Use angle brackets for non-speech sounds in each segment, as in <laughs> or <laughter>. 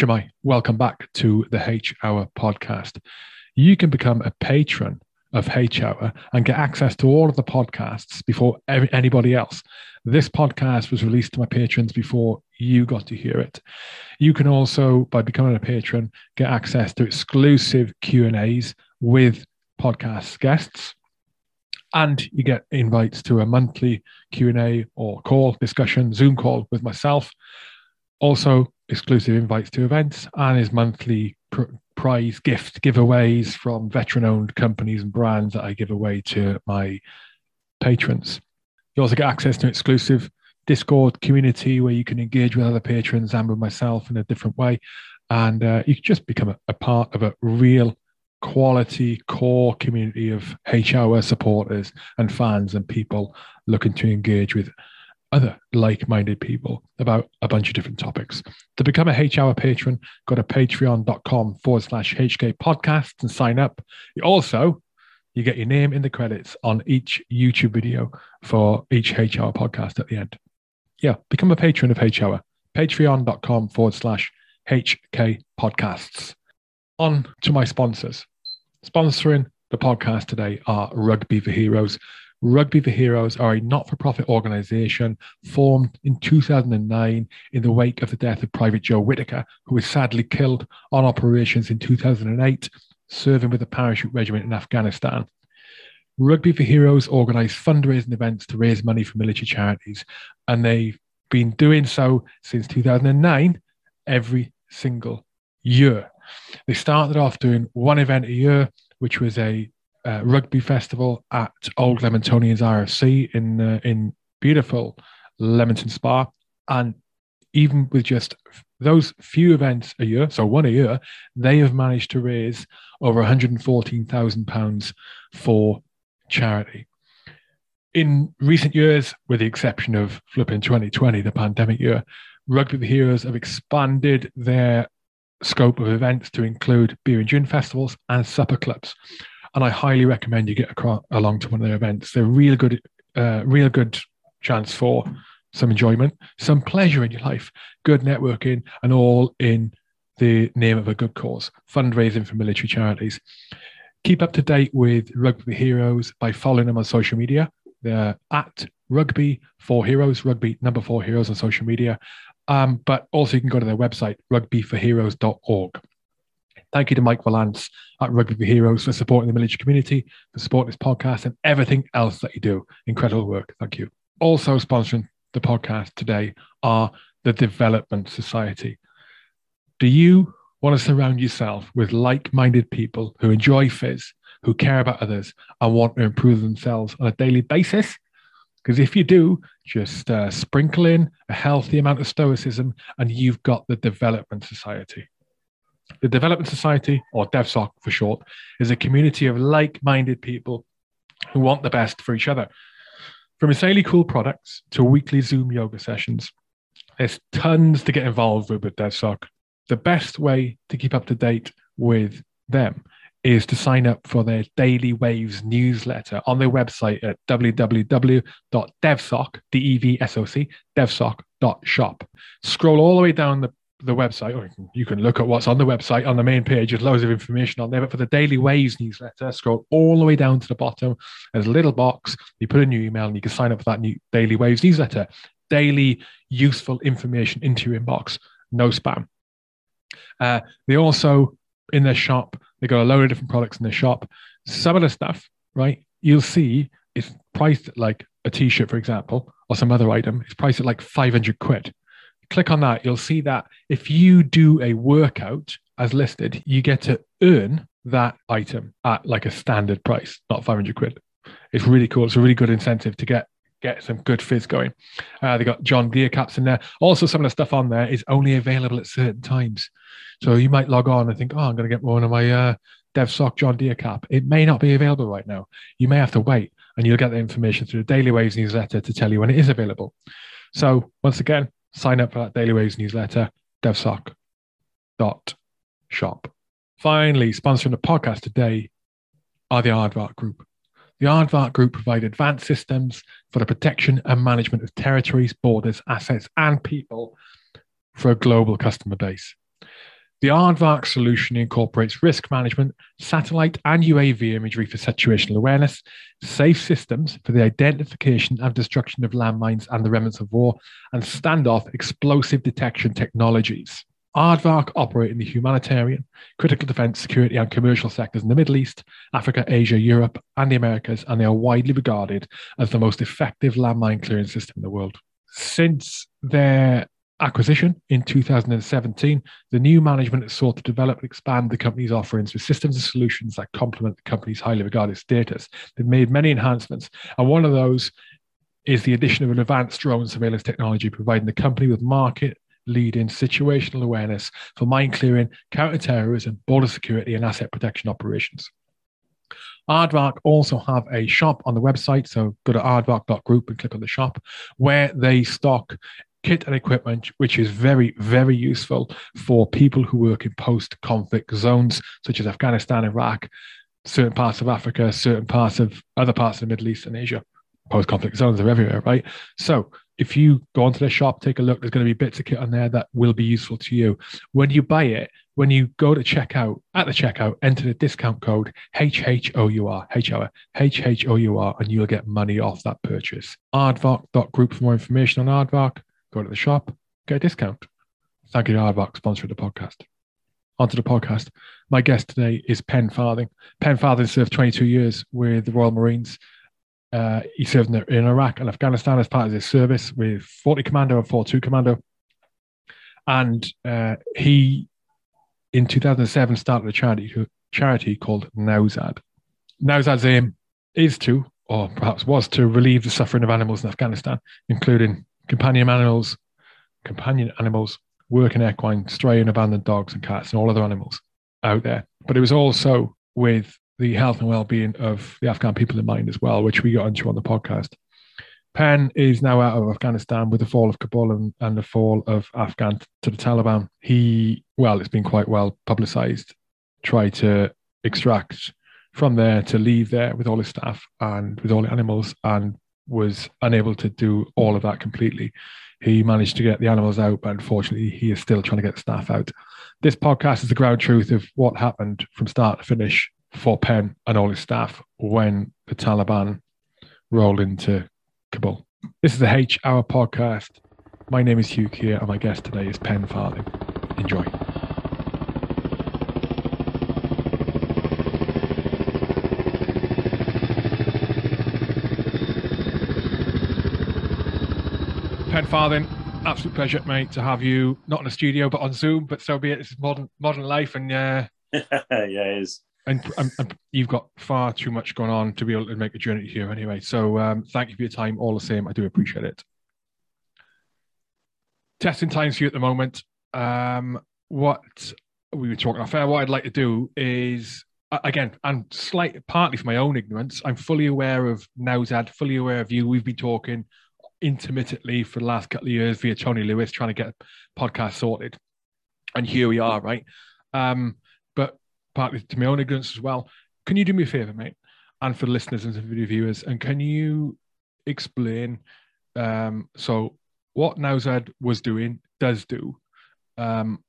Shemai, welcome back to the H Hour podcast. You can become a patron of H Hour and get access to all of the podcasts before anybody else. This podcast was released to my patrons before you got to hear it. You can also, by becoming a patron, get access to exclusive Q and A's with podcast guests, and you get invites to a monthly Q and A or call discussion Zoom call with myself. Also, exclusive invites to events and his monthly pr- prize gift giveaways from veteran owned companies and brands that I give away to my patrons. You also get access to exclusive Discord community where you can engage with other patrons and with myself in a different way. And uh, you just become a, a part of a real quality core community of H Hour supporters and fans and people looking to engage with other like-minded people about a bunch of different topics. To become a H Hour patron, go to patreon.com forward slash HK podcast and sign up. Also, you get your name in the credits on each YouTube video for each H Hour podcast at the end. Yeah, become a patron of H Hour. Patreon.com forward slash HK podcasts. On to my sponsors. Sponsoring the podcast today are Rugby for Heroes, Rugby for Heroes are a not for profit organization formed in 2009 in the wake of the death of Private Joe Whitaker, who was sadly killed on operations in 2008, serving with the Parachute Regiment in Afghanistan. Rugby for Heroes organise fundraising events to raise money for military charities, and they've been doing so since 2009 every single year. They started off doing one event a year, which was a uh, rugby festival at Old Leamingtonians RFC in uh, in beautiful Leamington Spa, and even with just those few events a year, so one a year, they have managed to raise over 114,000 pounds for charity. In recent years, with the exception of flipping 2020, the pandemic year, Rugby the Heroes have expanded their scope of events to include beer and gin festivals and supper clubs and I highly recommend you get across, along to one of their events. They're real good, uh, real good chance for some enjoyment, some pleasure in your life, good networking, and all in the name of a good cause, fundraising for military charities. Keep up to date with Rugby Heroes by following them on social media. They're at Rugby for Heroes, Rugby number four Heroes on social media. Um, but also you can go to their website, rugbyforheroes.org. Thank you to Mike Valance at Rugby Heroes for supporting the military community, for supporting this podcast, and everything else that you do. Incredible work. Thank you. Also sponsoring the podcast today are the Development Society. Do you want to surround yourself with like minded people who enjoy fizz, who care about others, and want to improve themselves on a daily basis? Because if you do, just uh, sprinkle in a healthy amount of stoicism, and you've got the Development Society. The Development Society, or DevSoc for short, is a community of like minded people who want the best for each other. From insanely cool products to weekly Zoom yoga sessions, there's tons to get involved with with DevSoc. The best way to keep up to date with them is to sign up for their Daily Waves newsletter on their website at www.devsoc, D-E-V-S-O-C, devsoc.shop. Scroll all the way down the the website, or you can look at what's on the website on the main page. There's loads of information on there. But for the Daily Waves newsletter, scroll all the way down to the bottom. There's a little box. You put in your email and you can sign up for that new Daily Waves newsletter. Daily useful information into your inbox. No spam. Uh, they also, in their shop, They've got a load of different products in their shop. Some of the stuff, right, you'll see is priced like a t shirt, for example, or some other item. It's priced at like 500 quid click on that, you'll see that if you do a workout as listed, you get to earn that item at like a standard price, not 500 quid. It's really cool. It's a really good incentive to get get some good fizz going. Uh, they got John Deere caps in there. Also, some of the stuff on there is only available at certain times. So you might log on and think, oh, I'm going to get one of my uh, DevSoc John Deere cap. It may not be available right now. You may have to wait, and you'll get the information through the Daily Waves newsletter to tell you when it is available. So once again, sign up for that Daily Waves newsletter, devsoc.shop. Finally, sponsoring the podcast today are the Aardvark Group. The Aardvark Group provide advanced systems for the protection and management of territories, borders, assets, and people for a global customer base. The Aardvark solution incorporates risk management, satellite and UAV imagery for situational awareness, safe systems for the identification and destruction of landmines and the remnants of war, and standoff explosive detection technologies. Aardvark operate in the humanitarian, critical defense, security, and commercial sectors in the Middle East, Africa, Asia, Europe, and the Americas, and they are widely regarded as the most effective landmine clearing system in the world. Since their acquisition in 2017, the new management sought to develop and expand the company's offerings with systems and solutions that complement the company's highly regarded status. They've made many enhancements, and one of those is the addition of an advanced drone surveillance technology, providing the company with market leading situational awareness for mine clearing, counter-terrorism, border security, and asset protection operations. Aardvark also have a shop on the website, so go to aardvark.group and click on the shop, where they stock kit and equipment, which is very, very useful for people who work in post conflict zones such as Afghanistan, Iraq, certain parts of Africa, certain parts of other parts of the Middle East and Asia. Post conflict zones are everywhere, right? So if you go onto the shop, take a look, there's going to be bits of kit on there that will be useful to you. When you buy it, when you go to checkout, at the checkout, enter the discount code HHOUR, HOUR, HHOUR, and you'll get money off that purchase. Aardvark.group for more information on Aardvark go to the shop, get a discount. Thank you to Aardvark sponsoring the podcast. Onto the podcast. My guest today is Pen Farthing. Pen Farthing served 22 years with the Royal Marines. Uh, he served in, in, Iraq and Afghanistan as part of his service with 40 Commando and 42 Commando. And uh, he, in 2007, started a charity, charity called Nowzad. Nowzad's aim is to, or perhaps was to, relieve the suffering of animals in Afghanistan, including companion animals, companion animals, working equine, stray and abandoned dogs and cats and all other animals out there. But it was also with the health and well-being of the Afghan people in mind as well, which we got into on the podcast. Pen is now out of Afghanistan with the fall of Kabul and, and the fall of Afghan to the Taliban. He, well, it's been quite well publicized, tried to extract from there to leave there with all his staff and with all the animals and was unable to do all of that completely. He managed to get the animals out, but unfortunately, he is still trying to get the staff out. This podcast is the ground truth of what happened from start to finish for Pen and all his staff when the Taliban rolled into Kabul. This is the H Hour podcast. My name is Hugh Keir, and my guest today is Pen Farthing. Enjoy. Pen Farthing, absolute pleasure, mate, to have you not in the studio but on Zoom. But so be it. It's modern modern life, and uh, <laughs> yeah, it is. And, and, and, you've got far too much going on to be able to make a journey here, anyway. So um, thank you for your time. All the same, I do appreciate it. Testing times for you at the moment. Um, what we were talking off air. What I'd like to do is again, and slight partly for my own ignorance, I'm fully aware of Nowzad, fully aware of you. We've been talking intermittently for the last couple of years via Tony Lewis trying to get podcast sorted. And here we are, right? Um, but partly to my own ignorance as well. Can you do me a favor, mate? And for the listeners and video viewers, and can you explain um, so what Nowzad was doing, does do, um,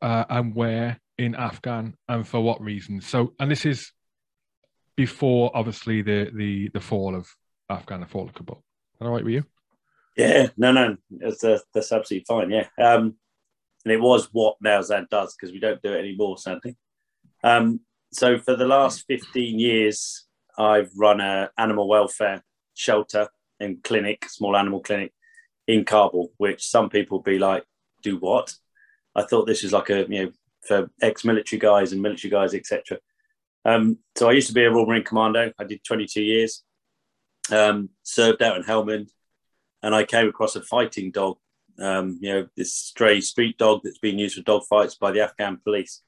uh, and where in Afghan and for what reasons? So, and this is before obviously the the the fall of Afghan, the fall of Kabul. All right with you? Yeah, no, no, that's, uh, that's absolutely fine. Yeah, um, and it was what Nowzad does because we don't do it anymore, sadly. Um, so for the last fifteen years, I've run a animal welfare shelter and clinic, small animal clinic in Kabul, which some people be like, "Do what?" I thought this was like a you know for ex-military guys and military guys, etc. Um, so I used to be a Royal Marine Commando. I did 22 years. Um, served out in Helmand, and I came across a fighting dog. Um, you know, this stray street dog that's been used for dog fights by the Afghan police.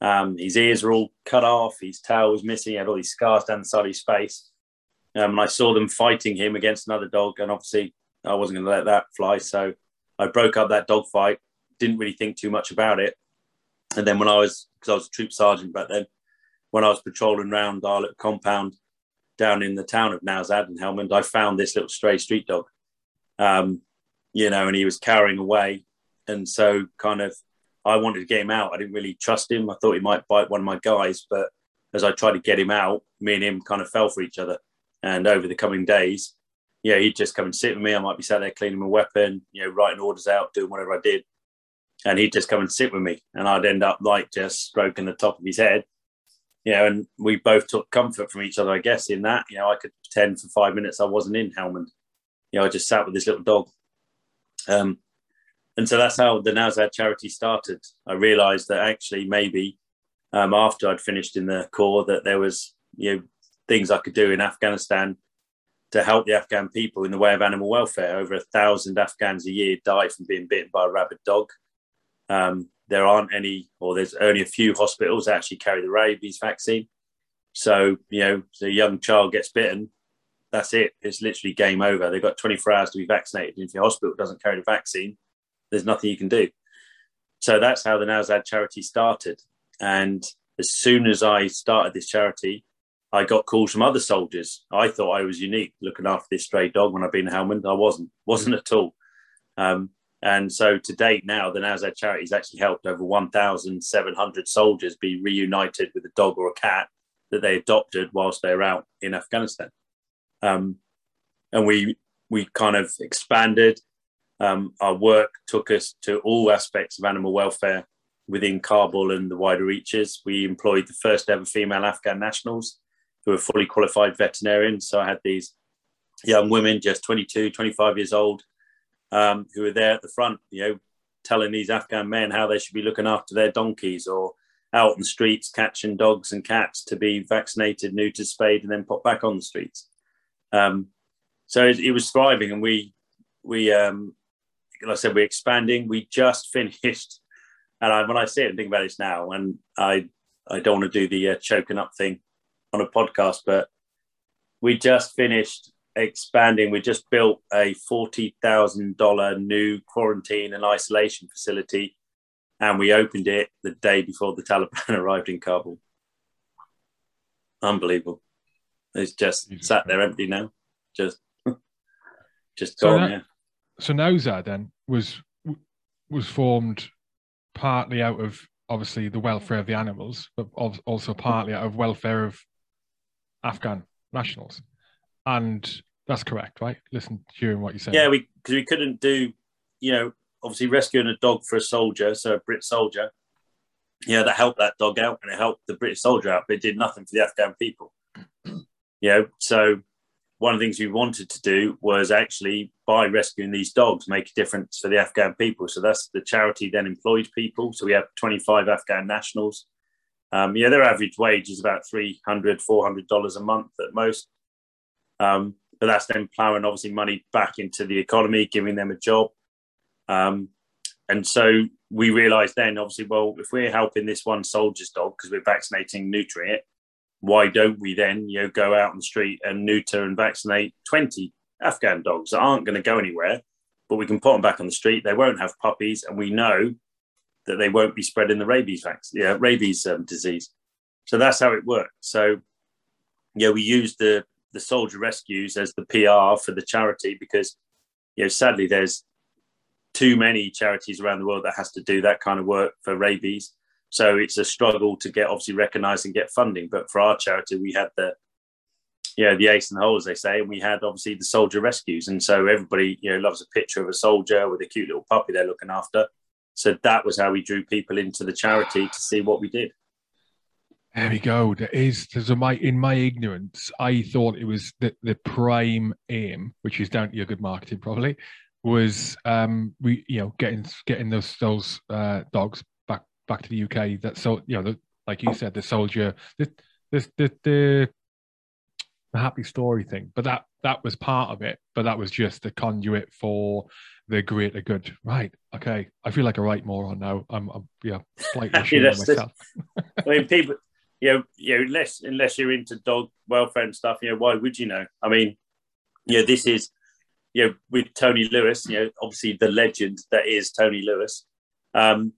Um, his ears are all cut off, his tail was missing, he had all these scars down the side of his face. Um, and I saw them fighting him against another dog, and obviously I wasn't going to let that fly. So I broke up that dog fight, didn't really think too much about it. And then when I was, because I was a troop sergeant back then, when I was patrolling around our little compound down in the town of Nowzad and Helmand, I found this little stray street dog um, you know, and he was carrying away. And so, kind of I wanted to get him out. I didn't really trust him. I thought he might bite one of my guys, but as I tried to get him out, me and him kind of fell for each other. And over the coming days, yeah, he'd just come and sit with me. I might be sat there cleaning my weapon, you know, writing orders out, doing whatever I did. And he'd just come and sit with me. And I'd end up like just stroking the top of his head. You know, and we both took comfort from each other, I guess, in that. You know, I could pretend for five minutes I wasn't in Helmand. You know, I just sat with this little dog. Um, and so that's how the Nowzad charity started. I realized that actually maybe um, after I'd finished in the Corps that there was you know things I could do in Afghanistan to help the Afghan people in the way of animal welfare. Over a thousand Afghans a year die from being bitten by a rabid dog. Um, there aren't any, or there's only a few hospitals that actually carry the rabies vaccine. So you know, the young child gets bitten, that's it. It's literally game over. They've got 24 hours to be vaccinated. If your hospital doesn't carry the vaccine, there's nothing you can do. So that's how the Nowzad charity started. And as soon as I started this charity, I got calls from other soldiers. I thought I was unique looking after this stray dog when I've been Helmand. I wasn't, wasn't at all. Um, and so to date now, the Nowzad charity has actually helped over 1,700 soldiers be reunited with a dog or a cat that they adopted whilst they were out in Afghanistan. Um, and we we kind of expanded. Um, our work took us to all aspects of animal welfare within Kabul and the wider reaches. We employed the first ever female Afghan nationals who were fully qualified veterinarians. So I had these young women, just 22, 25 years old, um, who were there at the front, you know, telling these Afghan men how they should be looking after their donkeys or out in the streets catching dogs and cats to be vaccinated, neutered, spayed, and then put back on the streets. Um, so it, it, was thriving, and we we um, like I said we're expanding. We just <laughs> finished, and I, when I see it and think about it now, and I I don't want to do the uh, choking up thing on a podcast, but we just finished expanding. We just built a forty thousand dollar new quarantine and isolation facility, and we opened it the day before the Taliban <laughs> arrived in Kabul. Unbelievable. It's just sat there empty now. Just <laughs> just so gone, that, yeah. So Nowzad then was was formed partly out of obviously the welfare of the animals, but also partly out of welfare of Afghan nationals. And that's correct, right? Listen, hearing what you said. Yeah, we because we couldn't do, you know, obviously rescuing a dog for a soldier, so a Brit soldier. Yeah, that helped that dog out and it helped the British soldier out, but it did nothing for the Afghan people. You know, so one of the things we wanted to do was actually by rescuing these dogs make a difference for the Afghan people. So that's the charity then employed people. So we have 25 Afghan nationals. Um, yeah, their average wage is about 300 $400 a month at most. Um, but that's then plowing obviously money back into the economy, giving them a job. Um, and so we realized then, obviously, well, if we're helping this one soldier's dog because we're vaccinating, neutering it, why don't we then you know go out on the street and neuter and vaccinate 20 afghan dogs that aren't going to go anywhere but we can put them back on the street. They won't have puppies and we know that they won't be spreading the rabies vaccine yeah rabies um, disease. So that's how it works. So yeah we use the the soldier rescues as the pr for the charity because you know sadly there's too many charities around the world that has to do that kind of work for rabies so it's a struggle to get obviously recognised and get funding. But for our charity, we had the yeah the ace the hole, as they say, and we had obviously the soldier rescues, and so everybody you know loves a picture of a soldier with a cute little puppy they're looking after. So that was how we drew people into the charity to see what we did. There we go. There is there's a my in my ignorance, I thought it was the, the prime aim, which is down to your good marketing probably, was um we you know getting getting those those uh, dogs back to the UK. That so you know, the, like you said, the soldier, the the the, the the happy story thing, but that that was part of it. But that was just the conduit for the greater good. Right? Okay. I feel like a right moron now. I'm, I'm yeah, slightly <laughs> myself. I mean, people, you know, you know, unless unless you're into dog welfare and stuff, you know, why would you know? I mean, you know, this is, you know, with Tony Lewis, you know, obviously the legend that is Tony Lewis. Um,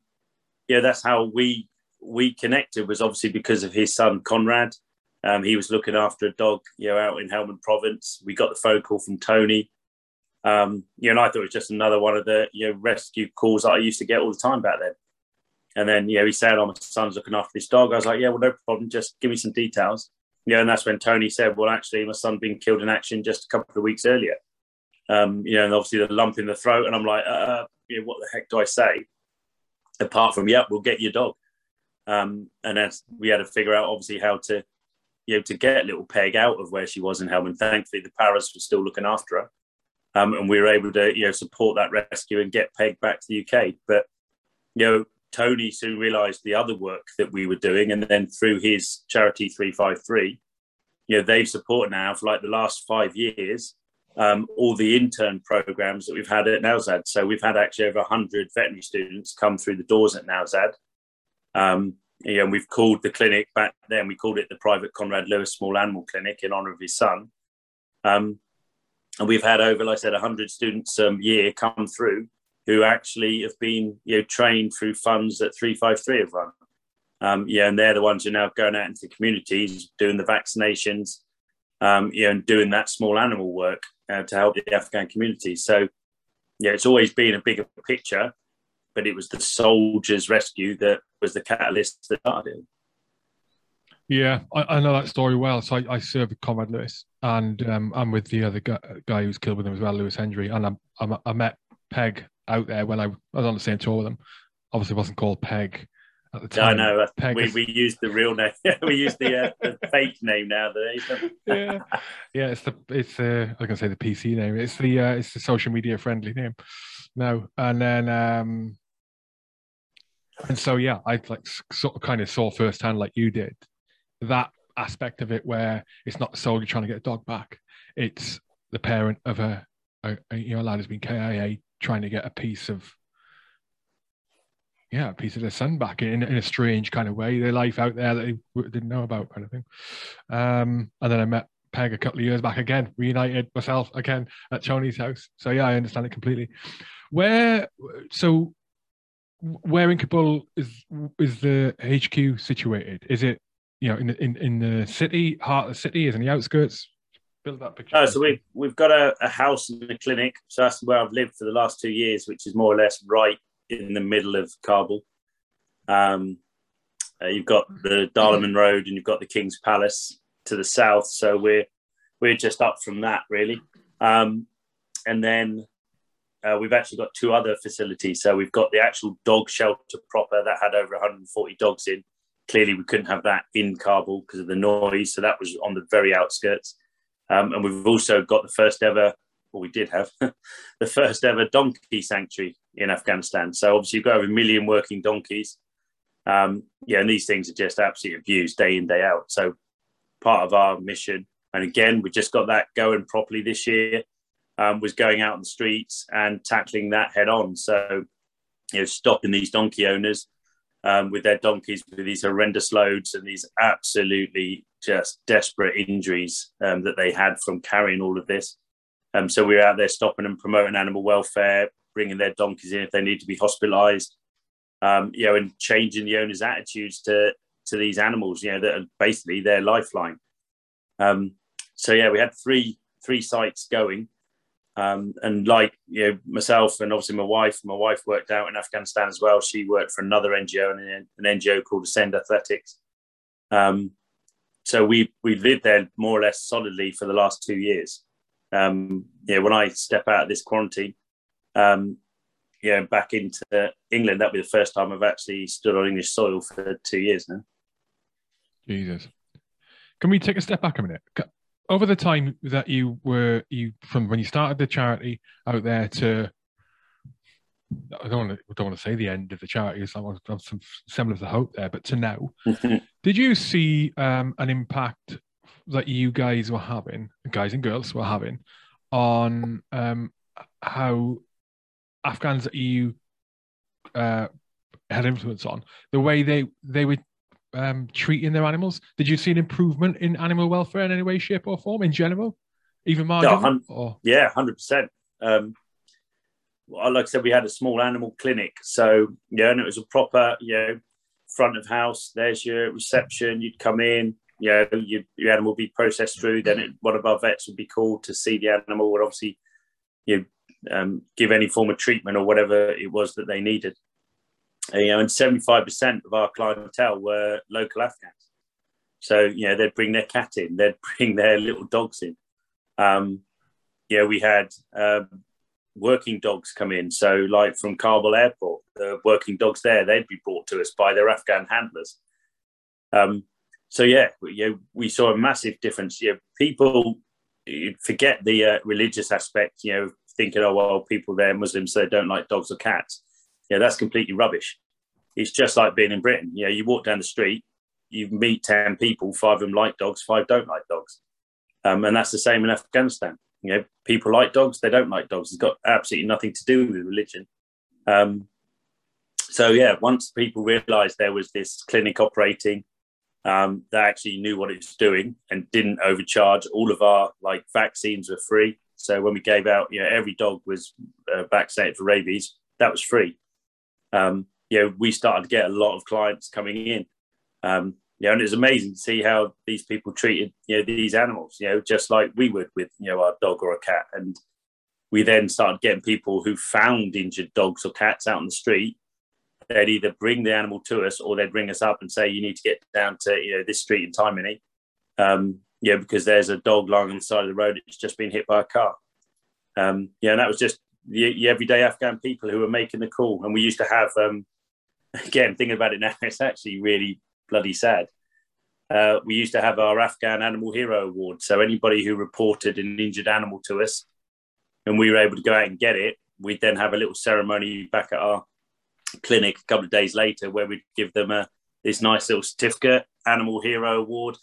yeah, that's how we we connected was obviously because of his son Conrad. Um, he was looking after a dog, you know, out in Helmand Province. We got the phone call from Tony. Um, you know, and I thought it was just another one of the you know rescue calls that I used to get all the time back then. And then, you know, he said, Oh, my son's looking after this dog. I was like, Yeah, well, no problem. Just give me some details. Yeah, and that's when Tony said, Well, actually, my son been killed in action just a couple of weeks earlier. Um, you know, and obviously the lump in the throat. And I'm like, uh, uh you know, what the heck do I say? Apart from, yep, we'll get your dog. Um, and then we had to figure out obviously how to, you know, to get little Peg out of where she was in Helmand. Thankfully, the Paras were still looking after her. Um, and we were able to, you know, support that rescue and get Peg back to the UK. But, you know, Tony soon realised the other work that we were doing, and then through his charity 353, you know, they've supported now for like the last five years um, all the intern programs that we've had at Nowzad. So we've had actually over 100 veterinary students come through the doors at Nowzad. Um, you we've called the clinic back then, we called it the private Conrad Lewis Small Animal Clinic in honour of his son. Um, and we've had over, like I said, 100 students a um, year come through who actually have been you know, trained through funds that 353 have run. Um, yeah, and they're the ones who are now going out into communities, doing the vaccinations, um, you know, and doing that small animal work uh, to help the Afghan community. So, yeah, it's always been a bigger picture, but it was the soldiers' rescue that was the catalyst that started. It. Yeah, I, I know that story well. So I, I served with Conrad Lewis, and um, I'm with the other guy, guy who was killed with him as well, Lewis Hendry, and I'm, I'm, i met Peg out there when I, I was on the same tour with him. Obviously, wasn't called Peg at the time. I know. Peg we, we used the real name. <laughs> we used the, uh, the fake name nowadays. <laughs> yeah, yeah. It's the it's the I can say the PC name. It's the uh, it's the social media friendly name No, And then um and so yeah, I like sort of kind of saw firsthand, like you did, that aspect of it where it's not soldier trying to get a dog back. It's the parent of a, a, a you know a lad who's been KIA trying to get a piece of yeah, a piece of their son back in, in a strange kind of way, their life out there that they didn't know about, kind of thing. Um, and then I met Peg a couple of years back again, reunited myself again at Tony's house. So yeah, I understand it completely. Where so where in Kabul is is the HQ situated? Is it you know in in in the city, heart of the city? Is in the outskirts? Build that picture. Oh, so we've we've got a, a house and a clinic. So that's where I've lived for the last two years, which is more or less right in the middle of Kabul. Um, uh, you've got the Darulaman Road and you've got the King's Palace to the south. So we're we're just up from that really. Um, and then uh, we've actually got two other facilities. So we've got the actual dog shelter proper that had over 140 dogs in. Clearly, we couldn't have that in Kabul because of the noise. So that was on the very outskirts. Um, and we've also got the first ever well, we did have <laughs> the first ever donkey sanctuary in Afghanistan. So obviously you've got over a million working donkeys. Um, yeah, and these things are just absolutely abused day in, day out. So part of our mission, and again, we just got that going properly this year, um, was going out on the streets and tackling that head on. So, you know, stopping these donkey owners um, with their donkeys with these horrendous loads and these absolutely just desperate injuries um, that they had from carrying all of this. Um, so we are out there stopping and promoting animal welfare, bringing their donkeys in if they need to be hospitalised, um, you know, and changing the owners' attitudes to to these animals, you know, that are basically their lifeline. Um, so yeah, we had three three sites going, um, and like you know myself and obviously my wife, my wife worked out in Afghanistan as well. She worked for another NGO and an, an NGO called Ascend Athletics. Um, so we we lived there more or less solidly for the last two years um, yeah, when I step out of this quarantine, um, yeah, back into England, that'll be the first time I've actually stood on English soil for two years now. Jesus. Can we take a step back a minute? Over the time that you were you from when you started the charity out there to I don't want to don't want to say the end of the charity. It's like some semblance of hope there, but to now, <laughs> did you see um, an impact that you guys were having, guys and girls were having, on um, how Afghans that you uh, had influence on the way they they were um, treating their animals. Did you see an improvement in animal welfare in any way, shape, or form in general, even marginal? or? Yeah, hundred percent. Um, like I said, we had a small animal clinic, so yeah, and it was a proper, you know, front of house. There's your reception. You'd come in, you know, you, your animal will be processed through. Then it, one of our vets would be called to see the animal. Would obviously you know, um, give any form of treatment or whatever it was that they needed. And, you know, and 75% of our clientele were local Afghans. So, you know, they'd bring their cat in, <laughs> they'd bring their little dogs in. Um, yeah, we had um, working dogs come in. So, like from Kabul airport, the working dogs there, they'd be brought to us by their Afghan handlers. Um, so, yeah, you know, we saw a massive difference. Know, people forget the uh, religious aspect, you know, thinking, oh, well, people there, Muslims, they don't like dogs or cats. Yeah, that's completely rubbish. It's just like being in Britain. You know, you walk down the street, you meet 10 people, five of them like dogs, five don't like dogs. Um, and that's the same in Afghanistan. You know, people like dogs, they don't like dogs. It's got absolutely nothing to do with religion. Um, so, yeah, once people realized there was this clinic operating, um, they actually knew what it was doing and didn't overcharge. All of our like vaccines were free. So when we gave out, you know, every dog was uh, vaccinated for rabies. That was free. Um, you know, we started to get a lot of clients coming in. Um, you know, and it was amazing to see how these people treated, you know, these animals, you know, just like we would with, you know, our dog or a cat. And we then started getting people who found injured dogs or cats out on the street. They'd either bring the animal to us or they'd ring us up and say, you need to get down to, you know, this street in Taimani. Um, yeah, because there's a dog lying on the side of the road. It's just been hit by a car. Um, yeah, and that was just the, the, everyday Afghan people who were making the call. And we used to have, um, <laughs> again, thinking about it now, <laughs> it's actually really bloody sad. Uh, we used to have our Afghan Animal Hero Award. So anybody who reported an injured animal to us, and we were able to go out and get it, we'd then have a little ceremony back at our clinic a couple of days later where we'd give them a this nice little certificate, Animal Hero Award,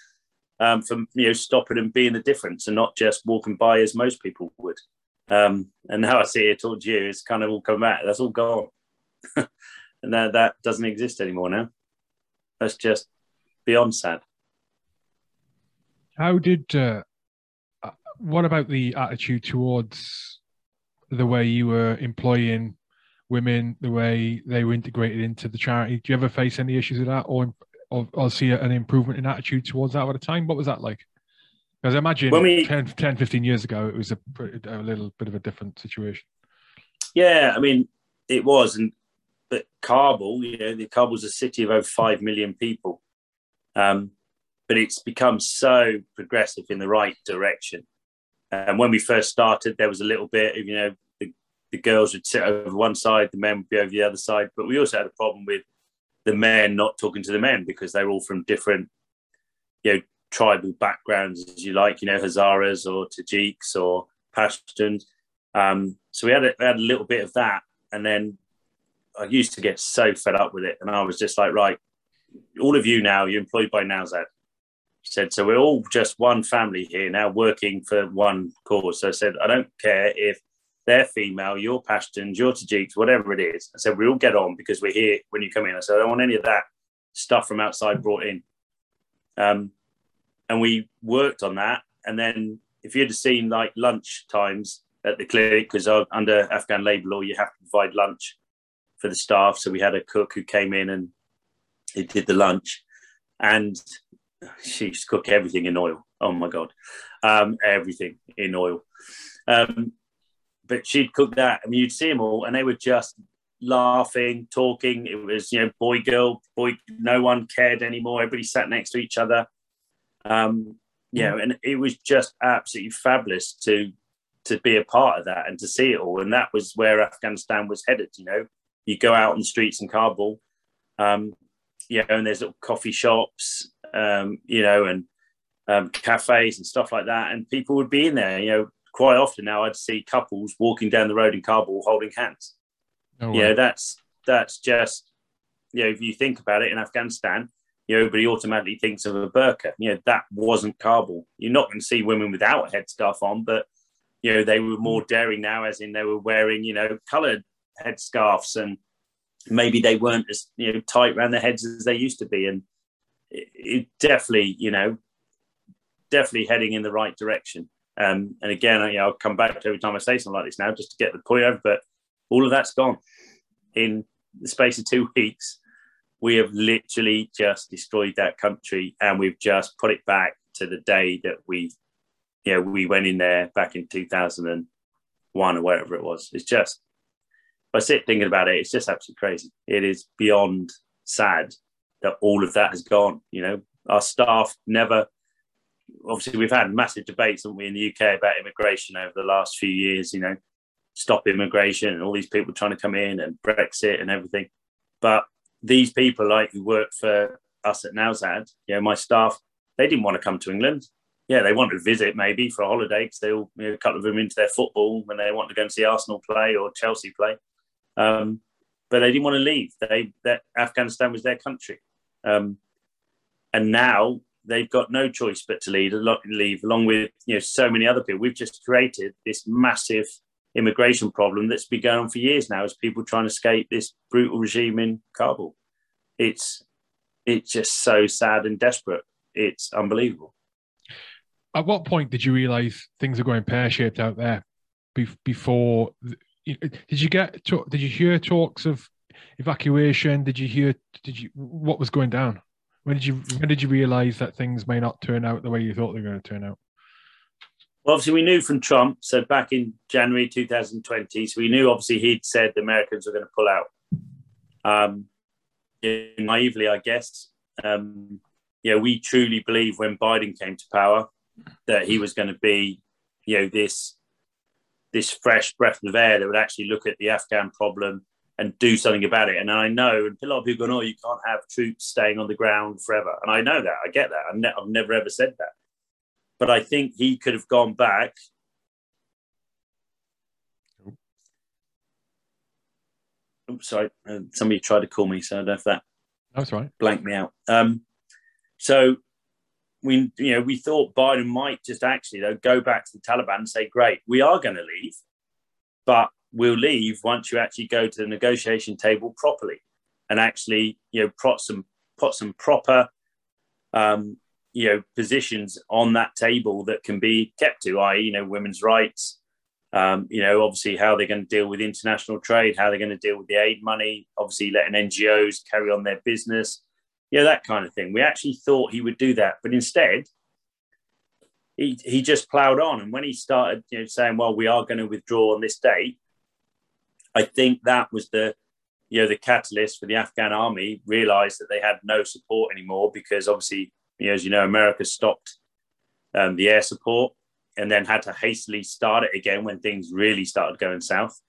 um, for you know stopping and being the difference and not just walking by as most people would. Um, and now I see it towards you, it's kind of all come back. That's all gone, <laughs> and that, that doesn't exist anymore now. That's just beyond sad. How did? Uh, uh what about the attitude towards the way you were employing women, the way they were integrated into the charity? Do you ever face any issues with that, or or, or see an improvement in attitude towards that at the time? What was that like? Because I imagine when we, 10, 10, 15 years ago, it was a, a little bit of a different situation. Yeah, I mean, it was. And but Kabul, you know, the Kabul's a city of over 5 million people. Um, but it's become so progressive in the right direction. And when we first started, there was a little bit of, you know, the, girls would sit over one side, the men would be over the other side. But we also had a problem with the men not talking to the men because they were all from different, you know, tribal backgrounds, as you like, you know, Hazaras or Tajiks or Pashtuns. Um, so we had a, we had a little bit of that, and then I used to get so fed up with it, and I was just like, right, all of you now, you're employed by Nowzad. Said so. We're all just one family here now, working for one cause. So I said, I don't care if they're female, you're Pashtuns, you're Tajiks, whatever it is. I said, we all get on because we're here when you come in. I said, I don't want any of that stuff from outside brought in. Um, and we worked on that. And then if you'd have seen like lunch times at the clinic, because under Afghan labour law, you have to provide lunch for the staff. So we had a cook who came in and he did the lunch, and she used to cook everything in oil. Oh my god, um, everything in oil. Um, but she'd cook that. and you'd see them all, and they were just laughing, talking. It was you know boy girl boy. No one cared anymore. Everybody sat next to each other. Um, yeah, mm. and it was just absolutely fabulous to to be a part of that and to see it all. And that was where Afghanistan was headed. You know, you go out on the streets in Kabul, um, you know, and there's little coffee shops, um, you know, and um, cafes and stuff like that, and people would be in there. You know, quite often now I'd see couples walking down the road in Kabul holding hands. No yeah, that's that's just you know, if you think about it in Afghanistan, you know, everybody automatically thinks of a burqa. You know, that wasn't Kabul. You're not going to see women without a headscarf on, but you know, they were more mm. daring now, as in they were wearing, you know, coloured headscarves and maybe they weren't as you know tight around their heads as they used to be. And it, it definitely, you know, definitely heading in the right direction. Um, and again, you know, I'll come back to every time I say something like this now just to get the point over, but all of that's gone in the space of two <laughs> weeks we have literally just destroyed that country and we've just put it back to the day that we you know we went in there back in 2001 or wherever it was it's just I sit thinking about it, it's just absolutely crazy. It is beyond sad that all of that has gone. You know, our staff never. Obviously, we've had massive debates, haven't we, in the UK about immigration over the last few years. You know, stop immigration and all these people trying to come in and Brexit and everything. But these people, like who work for us at Nowzad, you know, my staff, they didn't want to come to England. Yeah, they wanted to visit maybe for a holiday because they all, you know, a couple of them into their football when they want to go and see Arsenal play or Chelsea play. Um, but they didn't want to leave. They that Afghanistan was their country, um, and now they've got no choice but to leave, leave along with you know so many other people. We've just created this massive immigration problem that's been going on for years now as people trying to escape this brutal regime in Kabul. It's it's just so sad and desperate. It's unbelievable. At what point did you realise things are going pear shaped out there? Before, did you get? Did you hear talks of evacuation? Did you hear? Did you? What was going down? When did you? When did you realise that things may not turn out the way you thought they were going to turn out? Well, obviously, we knew from Trump. So back in January 2020, so we knew obviously he'd said the Americans were going to pull out. Um, naively, I guess. Um, yeah, we truly believe when Biden came to power that he was going to be, you know, this this fresh breath of air that would actually look at the Afghan problem and do something about it. And I know, and a lot of people going, "Oh, you can't have troops staying on the ground forever." And I know that, I get that. I've, ne- I've never ever said that. But I think he could have gone back. Oops, sorry. Uh, somebody tried to call me, so I don't know if that That's right. blanked me out. Um, so we, you know, we thought Biden might just actually though go back to the Taliban and say, "Great, we are going to leave, but we'll leave once you actually go to the negotiation table properly and actually, you know, put some put some proper um, you know positions on that table that can be kept to, i.e., you know, women's rights. Um, you know, obviously, how they're going to deal with international trade, how they're going to deal with the aid money, obviously, letting NGOs carry on their business, yeah, you know, that kind of thing. We actually thought he would do that, but instead, he, he just ploughed on. And when he started, you know, saying, "Well, we are going to withdraw on this date," I think that was the, you know, the catalyst for the Afghan army realised that they had no support anymore because obviously you know, as you know, America stopped um, the air support and then had to hastily start it again when things really started going south.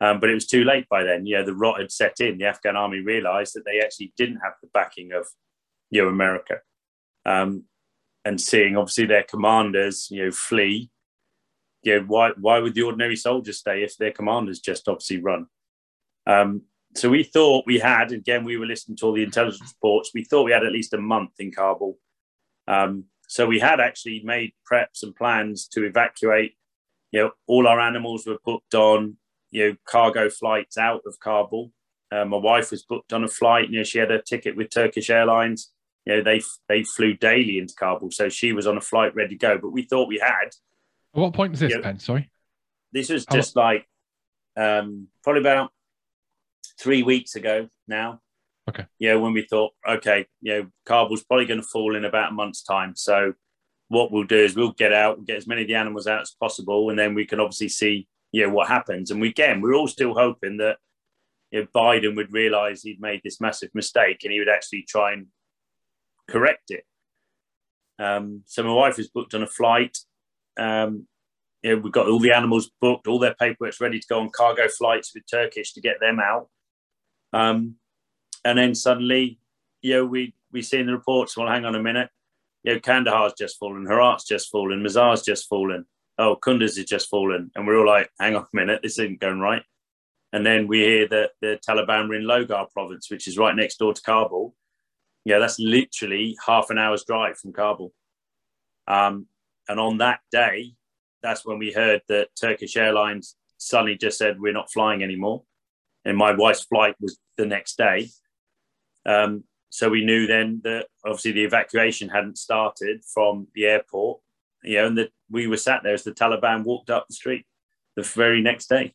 Um, but it was too late by then. You know, the rot had set in. The Afghan army realized that they actually didn't have the backing of, you know, America. Um, and seeing obviously their commanders, you know, flee. Know, why, why would the ordinary soldiers stay if their commanders just obviously run? Um, so we thought we had, again, we were listening to all the intelligence reports. We thought we had at least a month in Kabul. Um, so we had actually made preps and plans to evacuate. You know, all our animals were booked on, you know, cargo flights out of Kabul. Uh, my wife was booked on a flight. You know, she had a ticket with Turkish Airlines. You know, they they flew daily into Kabul, so she was on a flight ready to go. But we thought we had. At what point was this, know, Pen? Sorry, this was just like um, probably about three weeks ago now. Okay. Yeah, when we thought, okay, you know, Kabul's probably going to fall in about a month's time. So what we'll do is we'll get out, and get as many of the animals out as possible, and then we can obviously see, you know, what happens. And we, again, we're all still hoping that you know, Biden would realize he'd made this massive mistake and he would actually try and correct it. Um, so my wife was booked on a flight. Um, you know, we've got all the animals booked, all their paperwork's ready to go on cargo flights with Turkish to get them out. Um, and then suddenly, you know, we we see in the reports, well, hang on a minute, you know, Kandahar's just fallen, Herat's just fallen, Mazar's just fallen, oh, Kunduz has just fallen. And we're all like, hang on a minute, this isn't going right. And then we hear that the Taliban were in Logar province, which is right next door to Kabul. Yeah, that's literally half an hour's drive from Kabul. Um, and on that day, that's when we heard that Turkish Airlines suddenly just said, we're not flying anymore and my wife's flight was the next day. Um, so we knew then that obviously the evacuation hadn't started from the airport, you know, and that we were sat there as the Taliban walked up the street the very next day.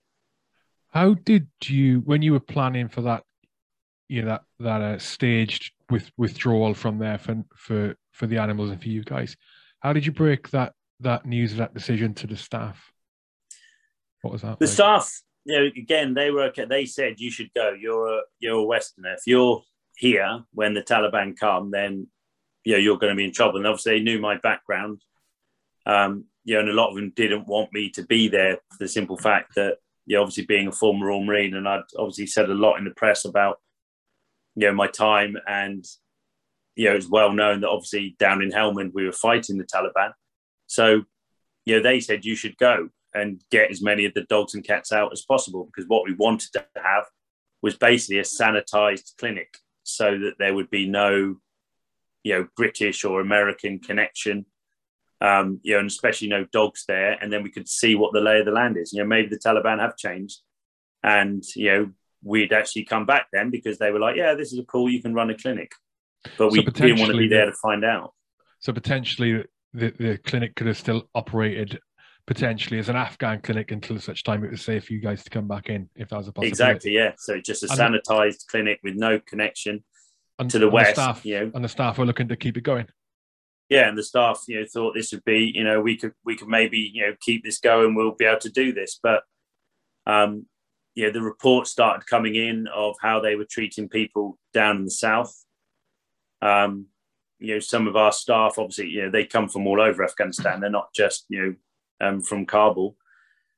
How did you, when you were planning for that, you know, that that uh, staged with withdrawal from there for for for the animals and for you guys, how did you break that that news, that decision to the staff? What was that? The like? staff you know, again, they were okay. They said you should go. You're a you're a Westerner. If you're here when the Taliban come, then you know you're going to be in trouble. And obviously, they knew my background. Um, you know, and a lot of them didn't want me to be there for the simple fact that you know, obviously being a former Royal Marine, and I'd obviously said a lot in the press about you know my time, and you know it's well known that obviously down in Helmand we were fighting the Taliban, so you know they said you should go and get as many of the dogs and cats out as possible because what we wanted to have was basically a sanitized clinic so that there would be no you know british or american connection um, you know and especially no dogs there. And then we could see what the lay of the land is. You know maybe the taliban have changed. And you know we'd actually come back then because they were like yeah this is a cool you can run a clinic but we so didn't want to be there to find out so potentially the, the clinic could have still operated potentially as an Afghan clinic until such time it was safe for you guys to come back in, if that was a possibility. Exactly, yeah. So just a sanitized clinic with no connection and, to the west. The staff, you know, and the staff were looking to keep it going. Yeah, and the staff, you know, thought this would be, you know, we could we could maybe, you know, keep this going. We'll be able to do this, but, um, you know, the reports started coming in of how they were treating people down in the south. Um, you know, some of our staff, obviously, you know, they come from all over Afghanistan. They're not just, you know, um, from Kabul.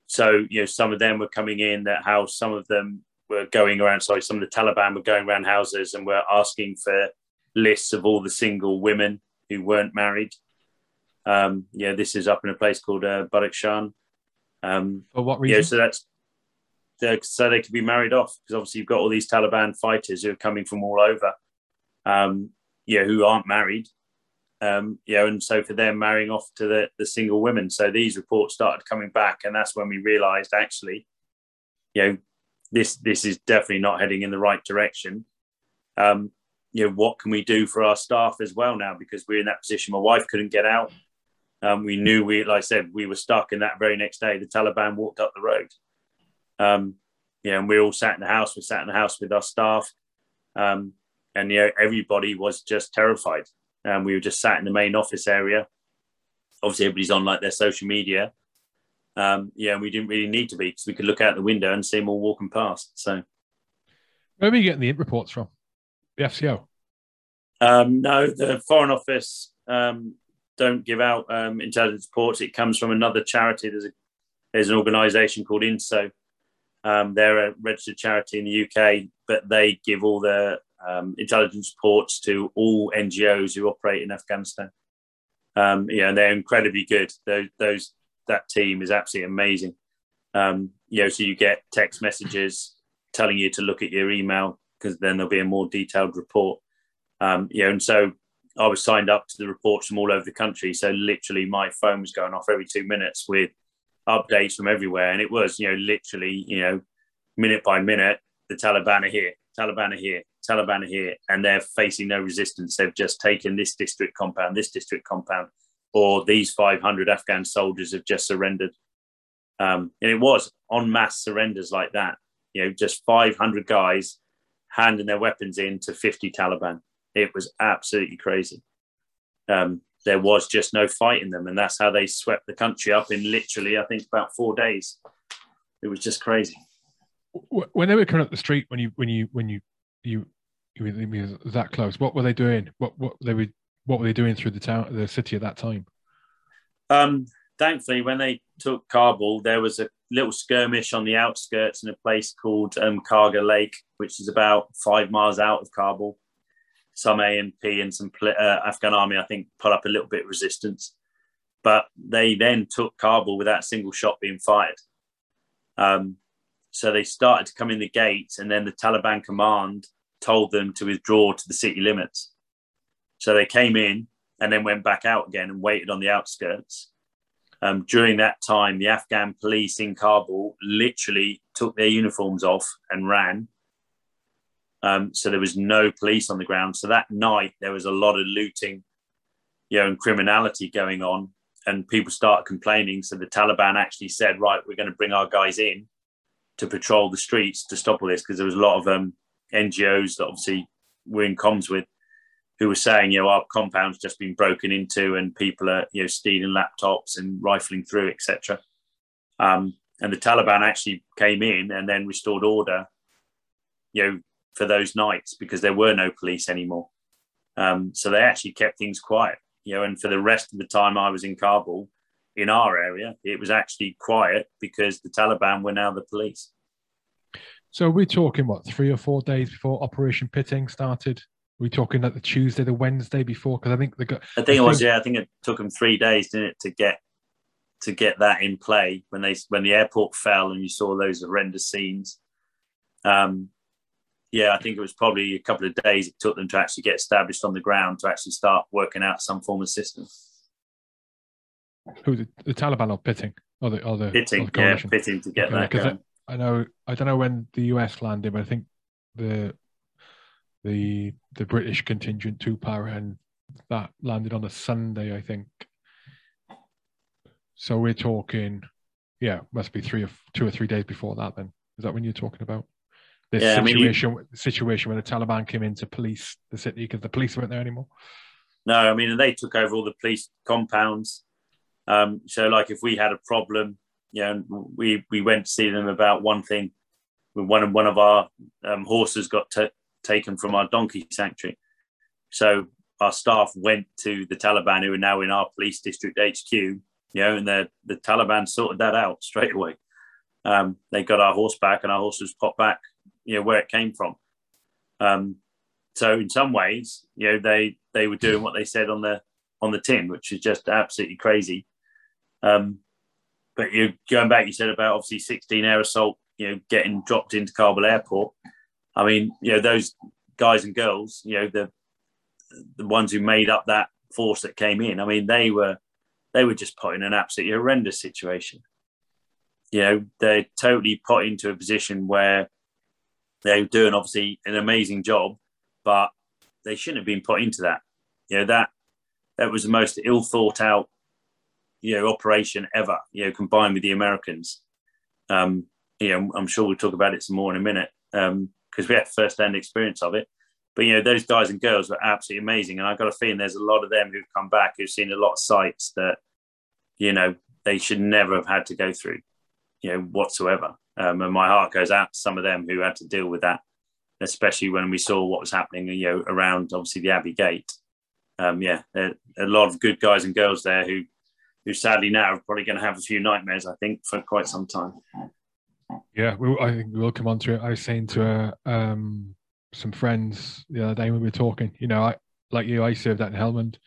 So, you know, some of them were coming in that house, some of them were going around, sorry, some of the Taliban were going around houses and were asking for lists of all the single women who weren't married. Um, yeah, this is up in a place called uh, Badakhshan. Um, For what reason? Yeah, so that's so they could be married off because obviously you've got all these Taliban fighters who are coming from all over, um, yeah, who aren't married, um, you know, and so for them marrying off to the, the single women. So these reports started coming back, and that's when we realised actually, you know, this this is definitely not heading in the right direction. Um, you know, what can we do for our staff as well now? Because we're in that position. My wife couldn't get out. Um, we knew we, like I said, we were stuck. And that very next day, the Taliban walked up the road. Um, yeah, and we all sat in the house. We sat in the house with our staff, um, and you know, everybody was just terrified and we were just sat in the main office area. Obviously, everybody's on like their social media. Um, yeah, and we didn't really need to be because we could look out the window and see them all walking past. So, where are you getting the reports from? The FCO? Um, no, the Foreign Office um, don't give out um, intelligence reports. It comes from another charity. There's a there's an organisation called INSO. Um, they're a registered charity in the UK, but they give all the um, intelligence reports to all NGOs who operate in Afghanistan. Um, yeah, and they're incredibly good. Those, those that team is absolutely amazing. Um, you know, so you get text messages telling you to look at your email because then there'll be a more detailed report. Um, you know, and so I was signed up to the reports from all over the country. So literally, my phone was going off every two minutes with updates from everywhere, and it was, you know, literally, you know, minute by minute, the Taliban are here, Taliban are here, Taliban are here and they're facing no resistance. They've just taken this district compound, this district compound, or these 500 Afghan soldiers have just surrendered. Um, and it was on mass surrenders like that. You know, just 500 guys handing their weapons in to 50 Taliban. It was absolutely crazy. Um, there was just no fight in them, and that's how they swept the country up in literally, I think, about four days. It was just crazy. When they were coming up the street, when you when you when you you you were that close. What were they doing? What what they were what were they doing through the town, the city at that time? Um, thankfully, when they took Kabul, there was a little skirmish on the outskirts in a place called um, Karga Lake, which is about five miles out of Kabul. Some ANP and some uh, Afghan army, I think, put up a little bit of resistance, but they then took Kabul without a single shot being fired. Um, so they started to come in the gates, and then the Taliban command told them to withdraw to the city limits. So they came in and then went back out again and waited on the outskirts. Um, during that time, the Afghan police in Kabul literally took their uniforms off and ran. Um, so there was no police on the ground. So that night, there was a lot of looting, you know, and criminality going on, and people started complaining. So the Taliban actually said, "Right, we're going to bring our guys in to patrol the streets to stop all this because there was a lot of um, NGOs that obviously we're in comms with who were saying, you know, our compound's just been broken into and people are, you know, stealing laptops and rifling through, etc. Um, and the Taliban actually came in and then restored order, you know, for those nights because there were no police anymore. Um, so they actually kept things quiet, you know, and for the rest of the time I was in Kabul, in our area, it was actually quiet because the Taliban were now the police. So we're talking what three or four days before Operation Pitting started. We're talking like the Tuesday, the Wednesday before, because I think the. I think it was yeah. I think it took them three days, didn't it, to get to get that in play when they when the airport fell and you saw those horrendous scenes. Um, yeah, I think it was probably a couple of days it took them to actually get established on the ground to actually start working out some form of system. Who the, the Taliban are Pitting or the or the Pitting, or the yeah, Pitting to get okay, that. I, I know I don't know when the US landed, but I think the the the British contingent to Para and that landed on a Sunday, I think. So we're talking, yeah, must be three or two or three days before that. Then is that when you're talking about this yeah, situation? I mean, you, situation where the Taliban came in to police the city because the police weren't there anymore. No, I mean and they took over all the police compounds. Um, so, like, if we had a problem, you know, we we went to see them about one thing. One of one of our um, horses got t- taken from our donkey sanctuary, so our staff went to the Taliban, who are now in our police district HQ. You know, and the the Taliban sorted that out straight away. Um, they got our horse back, and our horse was popped back. You know where it came from. Um, so in some ways, you know, they they were doing what they said on the on the tin, which is just absolutely crazy. Um, but you going back, you said about obviously 16 air assault, you know, getting dropped into Kabul airport. I mean, you know, those guys and girls, you know, the the ones who made up that force that came in. I mean, they were they were just put in an absolutely horrendous situation. You know, they're totally put into a position where they're doing obviously an amazing job, but they shouldn't have been put into that. You know, that that was the most ill thought out you know operation ever. You know, combined with the Americans. Um, you know, I'm sure we'll talk about it some more in a minute because um, we had first-hand experience of it. But you know, those guys and girls were absolutely amazing, and I've got a feeling there's a lot of them who've come back who've seen a lot of sights that you know they should never have had to go through, you know, whatsoever. Um, and my heart goes out to some of them who had to deal with that, especially when we saw what was happening, you know, around obviously the Abbey Gate. Um, yeah, a lot of good guys and girls there who who sadly now are probably going to have a few nightmares, I think, for quite some time. Yeah, we, I think we'll come on to it. I was saying to uh, um, some friends the other day when we were talking, you know, I, like you, I served in Helmand.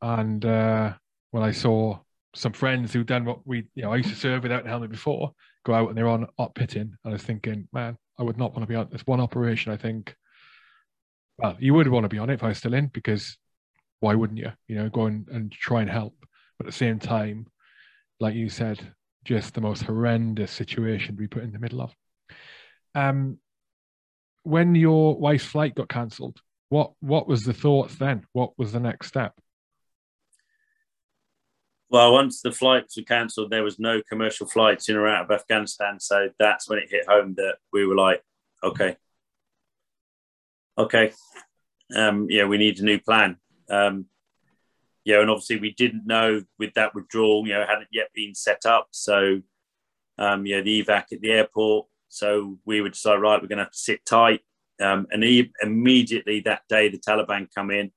And uh, when I saw some friends who'd done what we, you know, I used to serve without in Helmand before, go out and they're on op pitting. And I was thinking, man, I would not want to be on this one operation. I think, well, you would want to be on it if I was still in because why wouldn't you? You know, go and, and try and help. But at the same time, like you said, just the most horrendous situation to be put in the middle of. Um, when your wife's flight got cancelled, what what was the thoughts then? What was the next step? Well, once the flights were cancelled, there was no commercial flights in or out of Afghanistan. So that's when it hit home that we were like, okay, okay, um, yeah, we need a new plan. Um, you know, and obviously we didn't know with that withdrawal, you know, hadn't yet been set up. So, um, you know, the evac at the airport. So we would decide, right, we're going to have to sit tight. Um, and he, immediately that day, the Taliban come in.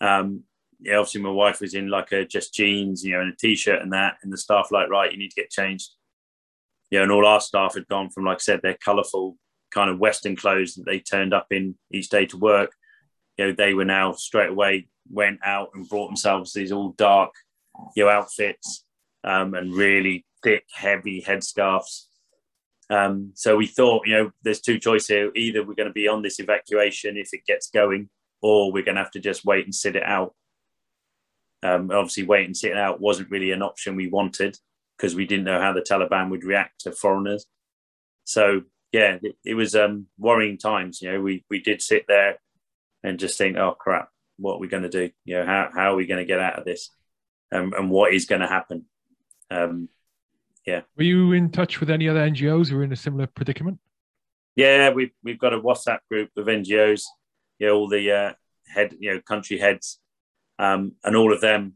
Um, yeah, obviously my wife was in like a just jeans, you know, and a t-shirt and that, and the staff like, right, you need to get changed. Yeah, and all our staff had gone from, like I said, their colourful kind of Western clothes that they turned up in each day to work. You know, they were now straight away went out and brought themselves these all dark, you know, outfits um, and really thick, heavy headscarves. Um, so we thought, you know, there's two choices here. Either we're going to be on this evacuation if it gets going, or we're going to have to just wait and sit it out. Um, obviously, wait and sit it out wasn't really an option we wanted because we didn't know how the Taliban would react to foreigners. So yeah, it, it was um, worrying times. You know, we we did sit there and just think, oh crap, what are we going to do? You know, how, how are we going to get out of this? Um, and what is going to happen? Um, yeah. Were you in touch with any other NGOs who are in a similar predicament? Yeah, we've, we've got a WhatsApp group of NGOs, you know, all the uh, head, you know, country heads, um, and all of them,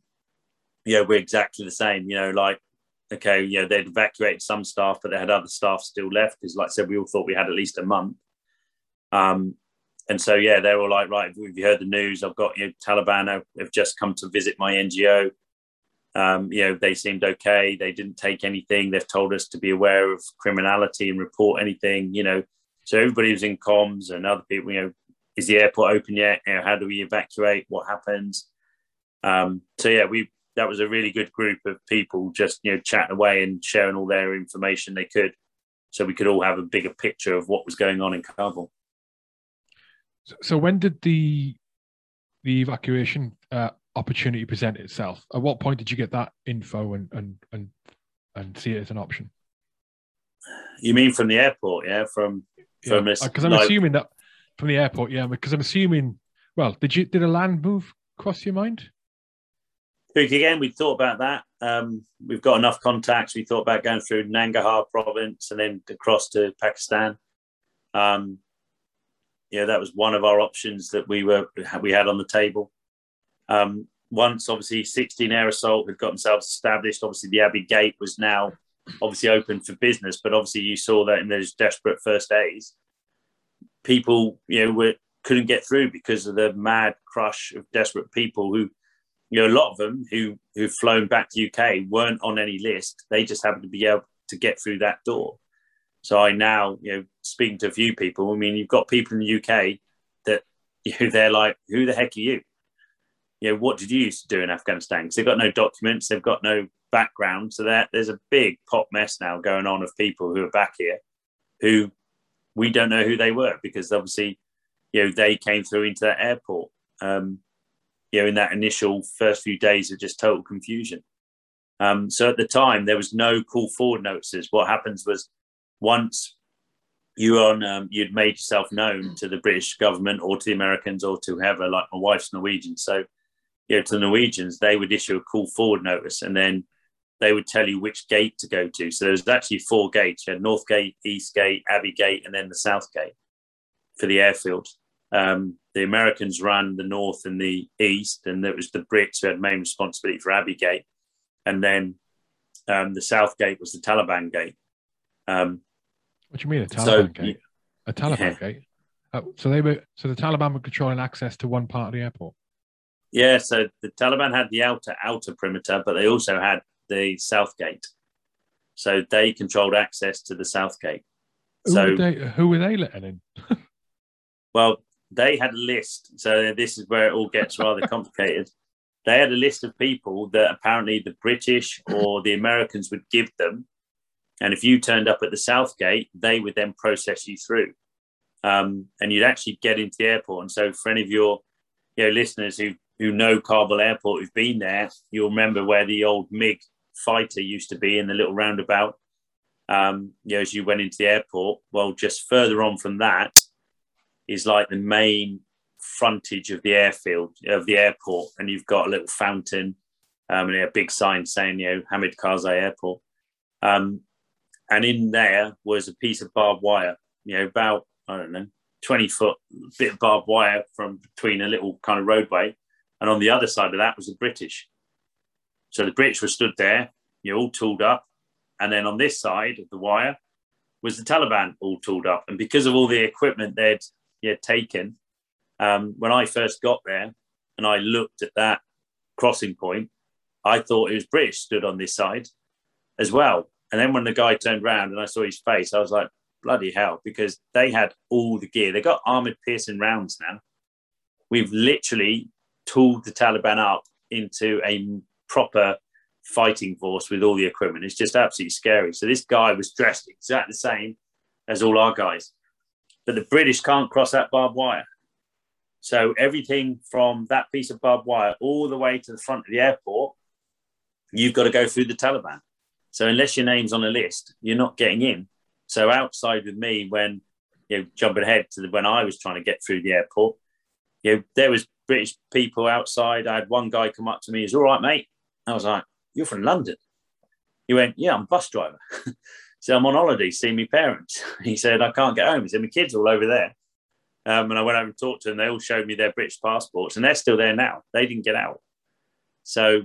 you know, we're exactly the same, you know, like okay, yeah, they'd evacuated some staff, but they had other staff still left because, like I said, we all thought we had at least a month. Um, and so, yeah, they're all like, right, have you heard the news? I've got, you know, Taliban have, just come to visit my NGO. Um, you know, they seemed okay. They didn't take anything. They've told us to be aware of criminality and report anything, you know. So everybody was in comms and other people, you know, is the airport open yet? You know, how do we evacuate? What happens? Um, so yeah, we that was a really good group of people just you know chatting away and sharing all their information they could, so we could all have a bigger picture of what was going on in Kabul. So when did the the evacuation uh, opportunity present itself? At what point did you get that info and and and and see it as an option? You mean from the airport? Yeah, from from because yeah. I'm like, assuming that from the airport. Yeah, because I'm assuming. Well, did you did a land move cross your mind? again, we thought about that. Um, we've got enough contacts. We thought about going through Nangarhar province and then across to Pakistan. Um, yeah, that was one of our options that we were we had on the table. Um, once, obviously, 16 Air Assault had got themselves established. Obviously, the Abbey Gate was now obviously open for business, but obviously, you saw that in those desperate first days, people, you know, were couldn't get through because of the mad crush of desperate people who you know, a lot of them who who've flown back to UK weren't on any list. They just happened to be able to get through that door. So I now, you know, speaking to a few people. I mean, you've got people in the UK that <laughs> you know, they're like, "Who the heck are you?" You know, what did you used to do in Afghanistan? Because they've got no documents, they've got no background. So there's a big pot mess now going on of people who are back here, who we don't know who they were because obviously, you know, they came through into that airport. Um, you know, in that initial first few days of just total confusion. Um, so at the time, there was no call forward notices. What happens was once you on um, you'd made yourself known to the British government or to the Americans or to whoever, like my wife's Norwegian. So, you know, to the Norwegians, they would issue a call forward notice and then they would tell you which gate to go to. So there was actually four gates. You had North Gate, East Gate, Abbey Gate, and then the South Gate for the airfield. Um, the Americans ran the north and the east, and it was the Brits who had main responsibility for Abbey Gate, and then um, the south gate was the Taliban gate. Um, what do you mean a Taliban so, gate? A Taliban yeah. gate? Oh, so they were so the Taliban were controlling access to one part of the airport. Yeah, so the Taliban had the outer outer perimeter, but they also had the south gate. So they controlled access to the south gate. Who so were they, who were they letting in? <laughs> well, they had a list. So this is where it all gets rather complicated. They had a list of people that apparently the British or the Americans would give them. And if you turned up at the South Gate, they would then process you through. Um, and you'd actually get into the airport. And so for any of your you know, listeners who, who know Kabul Airport, who've been there, you'll remember where the old MiG fighter used to be in the little roundabout. Um, you know, as you went into the airport, well, just further on from that, is like the main frontage of the airfield of the airport, and you've got a little fountain um, and a big sign saying, you know, Hamid Karzai Airport. Um, and in there was a piece of barbed wire, you know, about I don't know, twenty foot bit of barbed wire from between a little kind of roadway, and on the other side of that was the British. So the British were stood there, you know, all tooled up, and then on this side of the wire was the Taliban all tooled up, and because of all the equipment they'd he had taken. Um, when I first got there and I looked at that crossing point, I thought it was British stood on this side as well. And then when the guy turned around and I saw his face, I was like, bloody hell, because they had all the gear. They got armored piercing rounds now. We've literally tooled the Taliban up into a proper fighting force with all the equipment. It's just absolutely scary. So this guy was dressed exactly the same as all our guys but the British can't cross that barbed wire. So everything from that piece of barbed wire all the way to the front of the airport, you've got to go through the Taliban. So unless your name's on a list, you're not getting in. So outside with me, when you know, jumping ahead to the, when I was trying to get through the airport, you know, there was British people outside. I had one guy come up to me, he's all right, mate. I was like, You're from London. He went, Yeah, I'm bus driver. <laughs> So I'm on holiday seeing my parents. <laughs> He said, I can't get home. He said, my kids all over there. Um, and I went over and talked to them. They all showed me their British passports and they're still there now. They didn't get out. So,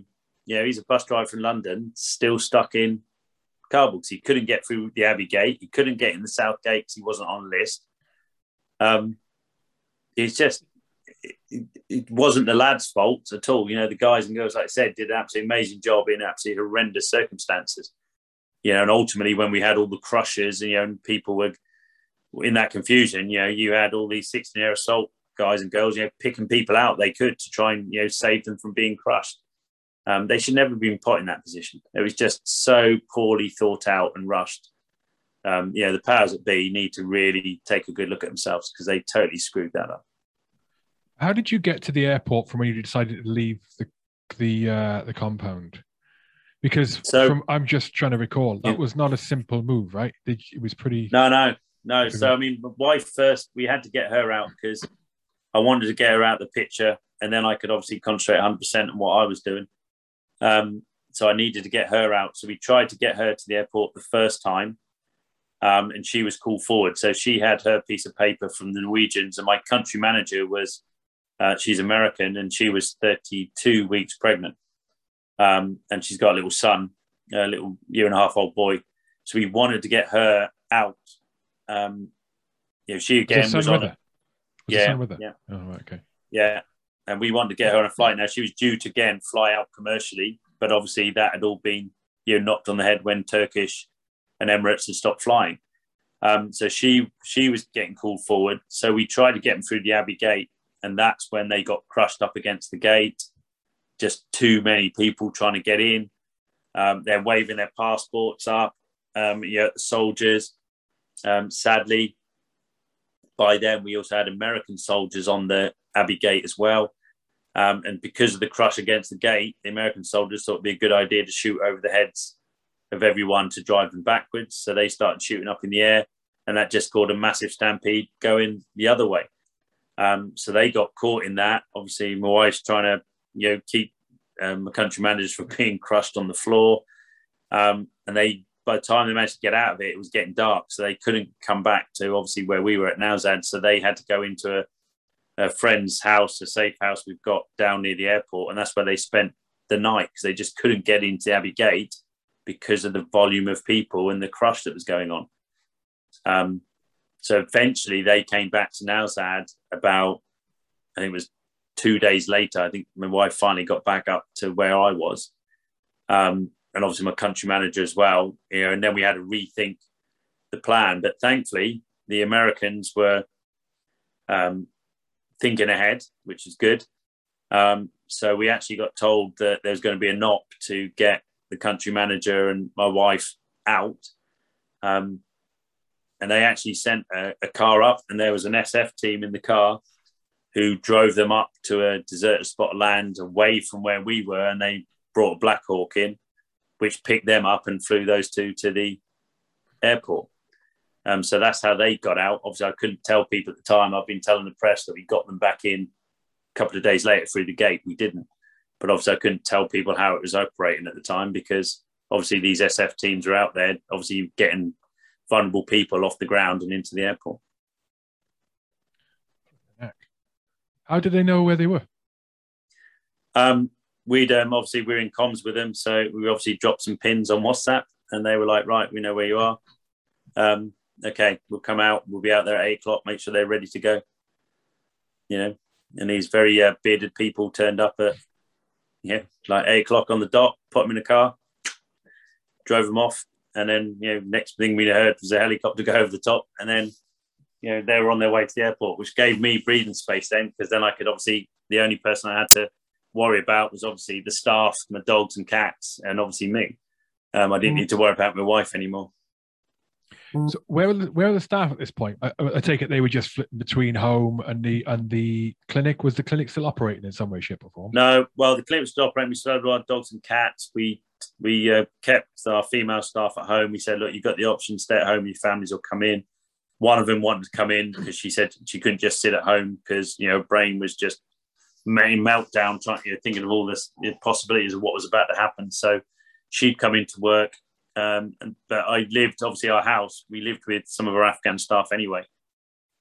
know, he's a bus driver from London, still stuck in Kabul because he couldn't get through the Abbey Gate. He couldn't get in the South Gate because he wasn't on the list. Um, it's just it, it, wasn't the lads' fault at all. You know, the guys and girls, like I said, did an absolutely amazing job in absolutely horrendous circumstances. You know, and ultimately, when we had all the crushes, and you know, and people were in that confusion, you know, you had all these 16 air assault guys and girls, you know, picking people out they could to try and, you know, save them from being crushed. Um, they should never have been put in that position. It was just so poorly thought out and rushed. Um, you know, the powers that be need to really take a good look at themselves because they totally screwed that up. How did you get to the airport from when you decided to leave the the uh, the compound? Because so, from, I'm just trying to recall, that was not a simple move, right? It was pretty. No, no, no. So I mean, my wife first, we had to get her out because I wanted to get her out the picture, and then I could obviously concentrate 100 percent on what I was doing. Um, so I needed to get her out. So we tried to get her to the airport the first time, um, and she was called forward. So she had her piece of paper from the Norwegians, and my country manager was uh, she's American, and she was 32 weeks pregnant, um, and she's got a little son, a little year and a half old boy. So we wanted to get her out. Um, you know, she again was, on. A, yeah, yeah. Oh, okay. Yeah, and we wanted to get her on a flight. Now she was due to again fly out commercially, but obviously that had all been you know knocked on the head when Turkish and Emirates had stopped flying. Um, so she she was getting called forward. So we tried to get them through the Abbey Gate, and that's when they got crushed up against the gate. Just too many people trying to get in. Um, they're waving their passports up. Um, you know, soldiers. Um, sadly, by then we also had American soldiers on the Abbey Gate as well. Um, and because of the crush against the gate, the American soldiers thought it'd be a good idea to shoot over the heads of everyone to drive them backwards. So they started shooting up in the air, and that just caused a massive stampede going the other way. Um, so they got caught in that. Obviously, my wife's trying to you know keep um, the country managers from <laughs> being crushed on the floor, um, and they by the time they managed to get out of it, it was getting dark, so they couldn't come back to obviously where we were at Nowzad. So they had to go into a a friend's house, a safe house we've got down near the airport, and that's where they spent the night because they just couldn't get into Abbey Gate because of the volume of people and the crush that was going on. Um, so eventually they came back to Nowzad about, I think it was two days later. I think my wife finally got back up to where I was. Um, and obviously my country manager as well, you know, and then we had to rethink the plan. But thankfully, the Americans were um, thinking ahead, which is good. Um, so we actually got told that there's going to be a NOP to get the country manager and my wife out. Um, and they actually sent a, a, car up, and there was an SF team in the car who drove them up to a deserted spot of land away from where we were, and they brought a Black Hawk in, which picked them up and flew those two to the airport. Um, so that's how they got out. Obviously, I couldn't tell people at the time. I've been telling the press that we got them back in a couple of days later through the gate. We didn't. But obviously, I couldn't tell people how it was operating at the time because obviously these SF teams are out there, obviously getting vulnerable people off the ground and into the airport. How did they know where they were? Um, we'd um, obviously we are in comms with them, so we obviously dropped some pins on WhatsApp, and they were like, "Right, we know where you are." Um, okay, we'll come out, we'll be out there at eight o'clock, make sure they're ready to go. You know, and these very uh, bearded people turned up at, yeah, like eight o'clock on the dot, put them in a the car, drove them off. And then, you know, next thing we heard was a helicopter go over the top. And then, you know, they were on their way to the airport, which gave me breathing space then, because then I could obviously, the only person I had to worry about was obviously the staff, my dogs and cats, and obviously me. Um, I didn't mm. need to worry about my wife anymore. Mm. So where are the, where are the staff at this point? I, I take it they were just flipping between home and the and the clinic. Was the clinic still operating in some way, shape, or form? No. Well, the clinic was still operating. We still had our dogs and cats. We we uh, kept our female staff at home. We said, look, you've got the option, stay at home. Your families will come in. One of them wanted to come in because she said she couldn't just sit at home because you know brain was just main meltdown, trying you know, thinking of all this possibilities of what was about to happen. So she'd come into work. Um, but I lived, obviously, our house, we lived with some of our Afghan staff anyway.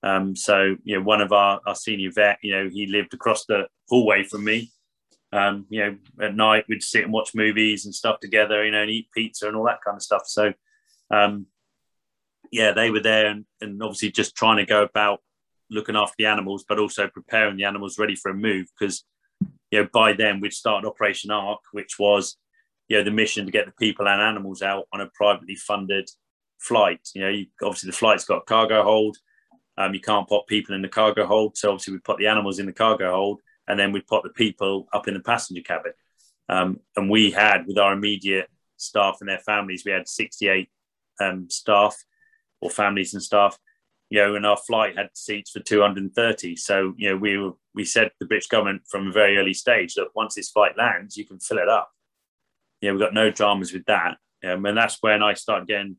Um, so, you know, one of our, our senior vet, you know, he lived across the hallway from me. Um, you know, at night we'd sit and watch movies and stuff together, you know, and eat pizza and all that kind of stuff. So, um, yeah, they were there and, and obviously just trying to go about looking after the animals, but also preparing the animals ready for a move because, you know, by then we'd started Operation Ark, which was, you know, the mission to get the people and animals out on a privately funded flight. You know, you, obviously the flight's got a cargo hold. Um, you can't put people in the cargo hold. So obviously we put the animals in the cargo hold and then we'd put the people up in the passenger cabin. Um, and we had, with our immediate staff and their families, we had 68 um, staff or families and staff, you know, and our flight had seats for 230. So, you know, we were, we said the British government from a very early stage that once this flight lands, you can fill it up. Yeah, we've got no dramas with that. Um, and that's when I started getting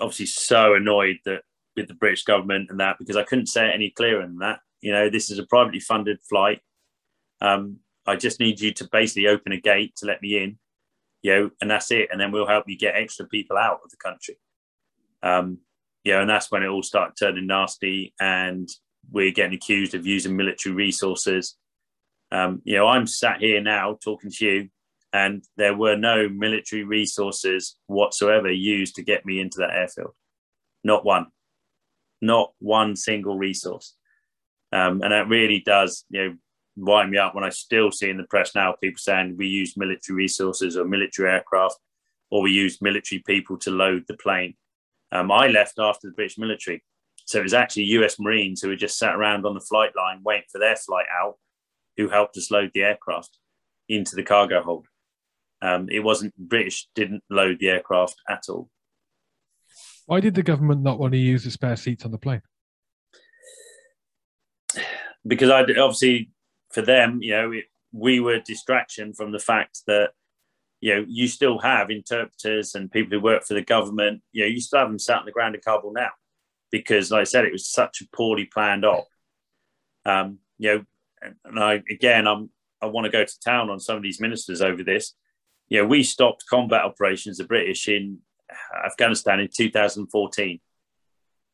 obviously so annoyed that with the British government and that because I couldn't say it any clearer than that. You know, this is a privately funded flight um, I just need you to basically open a gate to let me in, you know, and that's it. And then we'll help you get extra people out of the country. Um, know, and that's when it all started turning nasty and we're getting accused of using military resources. Um, you know, I'm sat here now talking to you, and there were no military resources whatsoever used to get me into that airfield. Not one. Not one single resource. Um, and that really does, you know, wind me up when I still see in the press now people saying we use military resources or military aircraft or we use military people to load the plane. Um, I left after the British military. So it was actually US Marines who had just sat around on the flight line waiting for their flight out who helped us load the aircraft into the cargo hold. Um, it wasn't British, didn't load the aircraft at all. Why did the government not want to use the spare seats on the plane? Because I obviously for them, you know, it, we were distraction from the fact that you know you still have interpreters and people who work for the government. You know, you still have them sat on the ground in Kabul now because, like I said, it was such a poorly planned op. Um, you know, and I again, I'm I want to go to town on some of these ministers over this. You know, we stopped combat operations, the British, in Afghanistan in 2014.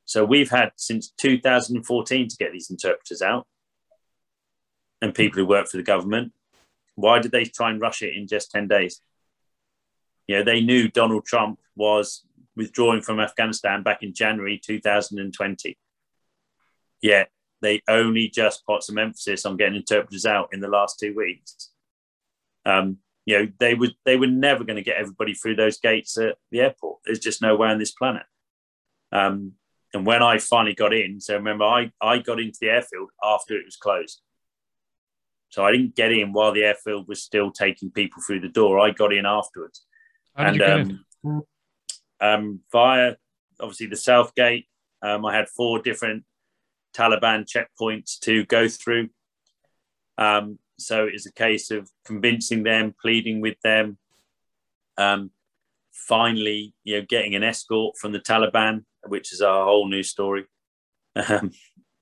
So we've had since 2014 to get these interpreters out and people who work for the government. Why did they try and rush it in just 10 days? You know, they knew Donald Trump was withdrawing from Afghanistan back in January 2020. Yet they only just put some emphasis on getting interpreters out in the last two weeks. Um, you know, they would they were never going to get everybody through those gates at the airport. There's just no way on this planet. Um, and when I finally got in, so remember, I, I got into the airfield after it was closed. So I didn't get in while the airfield was still taking people through the door. I got in afterwards. How and um, um, via obviously the South Gate, um, I had four different Taliban checkpoints to go through. Um, so it's a case of convincing them, pleading with them, um, finally, you know, getting an escort from the Taliban, which is a whole new story, um,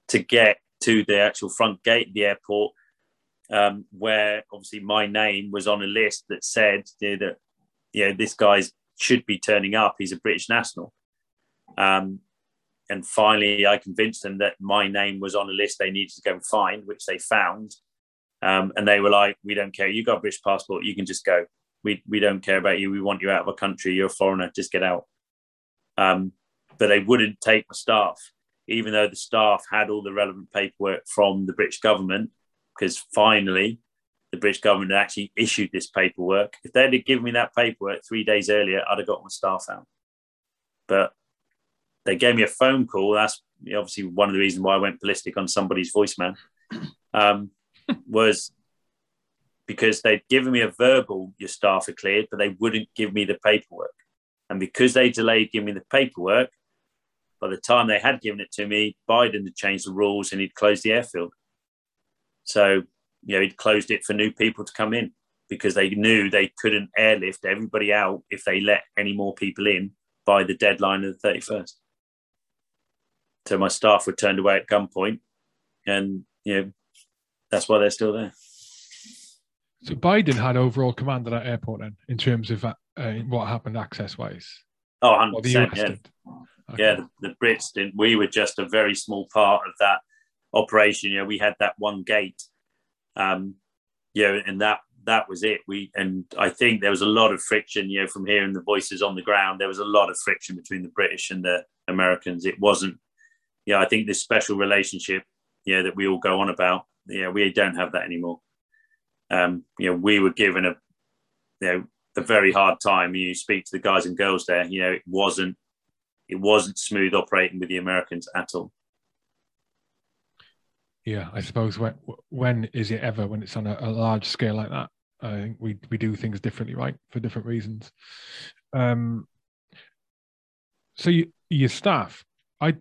to get to the actual front gate of the airport um, where obviously my name was on a list that said you know, that you know this guy should be turning up. He's a British national. Um, and finally, I convinced them that my name was on a list they needed to go and find, which they found. Um, and they were like, "We don't care. You got a British passport. You can just go. We we don't care about you. We want you out of our country. You're a foreigner. Just get out." Um, but they wouldn't take the staff, even though the staff had all the relevant paperwork from the British government because finally the British government had actually issued this paperwork. If they'd have given me that paperwork three days earlier, I'd have got my staff out. But they gave me a phone call. That's obviously one of the reasons why I went ballistic on somebody's voicemail. <clears throat> Um, was because they'd given me a verbal, your staff are cleared, but they wouldn't give me the paperwork. And because they delayed giving me the paperwork, by the time they had given it to me, Biden had changed the rules and he'd closed the airfield. So, you know, he'd closed it for new people to come in because they knew they couldn't airlift everybody out if they let any more people in by the deadline of the 31st. So my staff were turned away at gunpoint and, you know, that's why they're still there. So Biden had overall command of that airport then, in terms of uh, what happened access-wise? Oh, 100%, yeah. Okay. Yeah, the, the Brits didn't. We were just a very small part of that operation, you know, we had that one gate, um, you know, and that that was it. We and I think there was a lot of friction, you know, from hearing the voices on the ground. There was a lot of friction between the British and the Americans. It wasn't, yeah. You know, I think this special relationship, yeah, that we all go on about, yeah, we don't have that anymore. Um, you know, we were given a, you know, a very hard time. You speak to the guys and girls there, you know, it wasn't, it wasn't smooth operating with the Americans at all. Yeah, I suppose when when is it ever when it's on a, a large scale like that? I think we we do things differently, right, for different reasons. Um, so you, your staff, I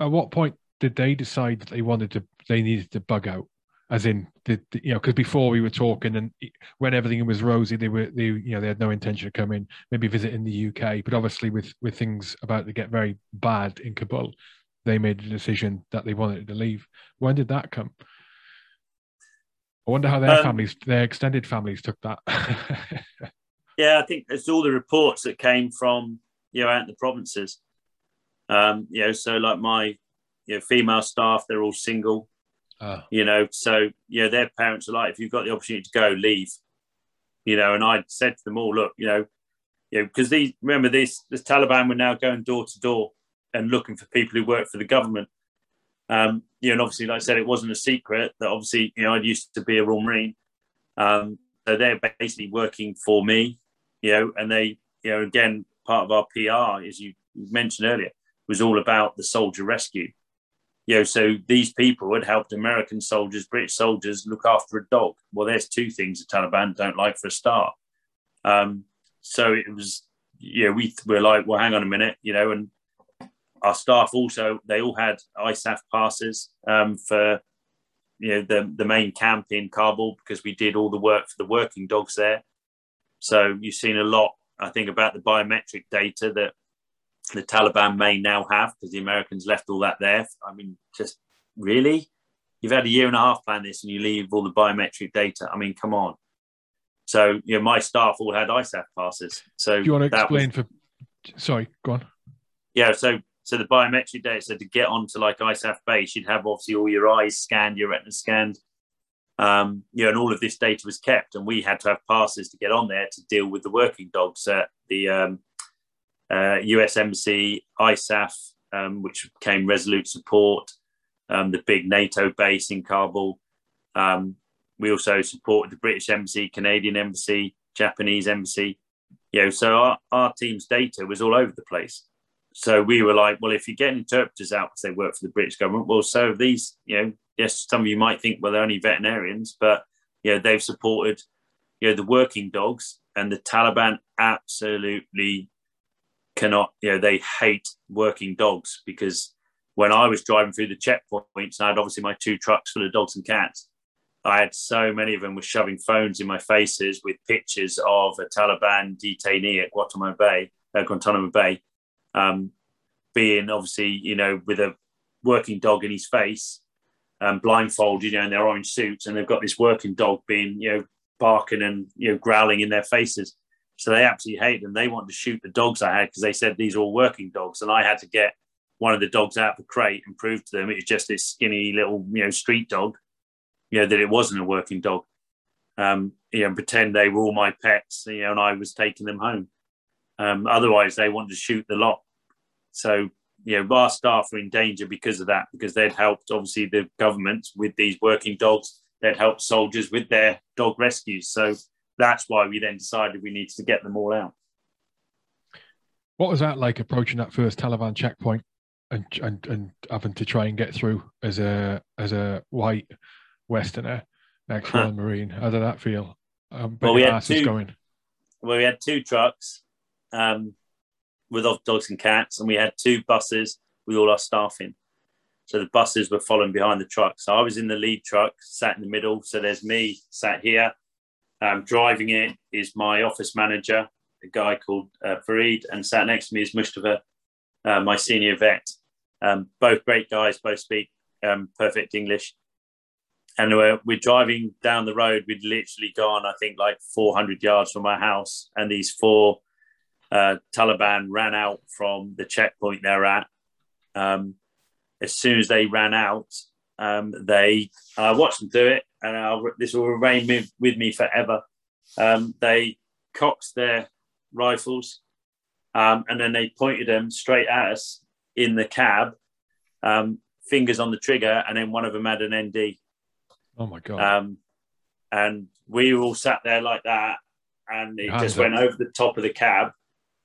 at what point did they decide that they wanted to they needed to bug out? As in, the, the you know, because before we were talking, and when everything was rosy, they were they you know they had no intention of coming, maybe visit in the UK. But obviously, with with things about to get very bad in Kabul, they made a decision that they wanted to leave. When did that come? I wonder how their um, families, their extended families, took that. <laughs> yeah, I think it's all the reports that came from you know out in the provinces. Um, you know, so like my you know female staff, they're all single. Uh. You know, so you know their parents are like, if you've got the opportunity to go, leave. You know, and I said to them all, look, you know, you know, because these remember this this Taliban were now going door to door and looking for people who work for the government. Um, you know, and obviously, like I said, it wasn't a secret that obviously, you know, I used to be a Royal Marine. Um, so they're basically working for me, you know, and they, you know, again, part of our PR, as you mentioned earlier, was all about the soldier rescue. You know, so these people had helped American soldiers, British soldiers look after a dog. Well, there's two things the Taliban don't like for a start. Um, so it was, you know, we were like, well, hang on a minute, you know, and our staff also they all had ISAF passes um, for you know the the main camp in Kabul because we did all the work for the working dogs there. So you've seen a lot, I think, about the biometric data that the Taliban may now have because the Americans left all that there. I mean, just really, you've had a year and a half plan this and you leave all the biometric data. I mean, come on. So you know, my staff all had ISAF passes. So do you want to explain was, for? Sorry, go on. Yeah, so so the biometric data, so to get onto like ISAF base, you'd have obviously all your eyes scanned, your retina scanned, um, you know, and all of this data was kept, and we had to have passes to get on there to deal with the working dogs at the um, uh, ISAF, um, which became Resolute Support, um, the big NATO base in Kabul. Um, we also supported the British Embassy, Canadian Embassy, Japanese Embassy. You know, so our, our team's data was all over the place so we were like, well, if you get interpreters out because they work for the British government, well, so these, you know, yes, some of you might think, well, they're only veterinarians, but you know, they've supported, you know, the working dogs, and the Taliban absolutely cannot, you know, they hate working dogs because when I was driving through the checkpoints, I had obviously my two trucks full of dogs and cats. I had so many of them were shoving phones in my faces with pictures of a Taliban detainee at Guantanamo Bay, uh, Guantanamo Bay, um, being obviously, you know, with a working dog in his face, um, blindfolded, you know, in their orange suits, and they've got this working dog being, you know, barking and you know growling in their faces. So they absolutely hate them. They wanted to shoot the dogs I had because they said these are all working dogs, and I had to get one of the dogs out of the crate and prove to them it was just this skinny little, you know, street dog, you know, that it wasn't a working dog. Um, you know, pretend they were all my pets, you know, and I was taking them home. Um, otherwise, they wanted to shoot the lot. So, you know, our staff are in danger because of that, because they'd helped, obviously, the government with these working dogs. They'd helped soldiers with their dog rescues. So that's why we then decided we needed to get them all out. What was that like approaching that first Taliban checkpoint and and, and having to try and get through as a as a white Westerner, ex <laughs> Marine? How did that feel? Um, well, we had two, going. Well, we had two trucks um, with dogs and cats, and we had two buses with all our staff in. So the buses were following behind the truck. So I was in the lead truck, sat in the middle. So there's me sat here. Um, driving it is my office manager, a guy called uh, Farid, and sat next to me is Mustafa, uh, my senior vet. Um, both great guys, both speak um, perfect English. And we're, we're driving down the road. We'd literally gone, I think, like 400 yards from our house, and these four uh, Taliban ran out from the checkpoint they're at. Um, as soon as they ran out, Um, they, I watched them do it, and I'll, this will remain with, with me forever. Um, they cocked their rifles, um, and then they pointed them straight at us in the cab, um, fingers on the trigger, and then one of them had an ND. Oh my god! Um, and we all sat there like that, and it Hands just up. went over the top of the cab,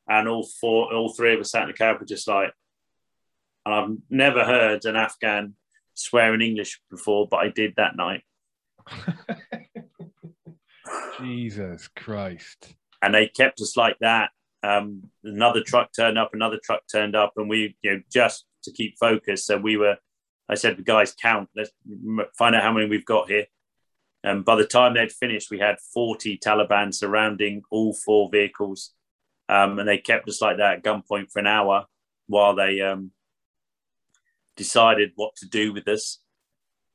and all four, all three of us sat in the cab were just like, and I've never heard an Afghan swear in English before, but I did that night, <laughs> Jesus Christ! and they kept us like that. Um, another truck turned up, another truck turned up, and we, you know, just to keep focused. So we were, I said, the guys count. Let's find out how many we've got here. And by the time they'd finished, we had 40 Taliban surrounding all four vehicles. Um, and they kept us like that at gunpoint for an hour while they um, decided what to do with us.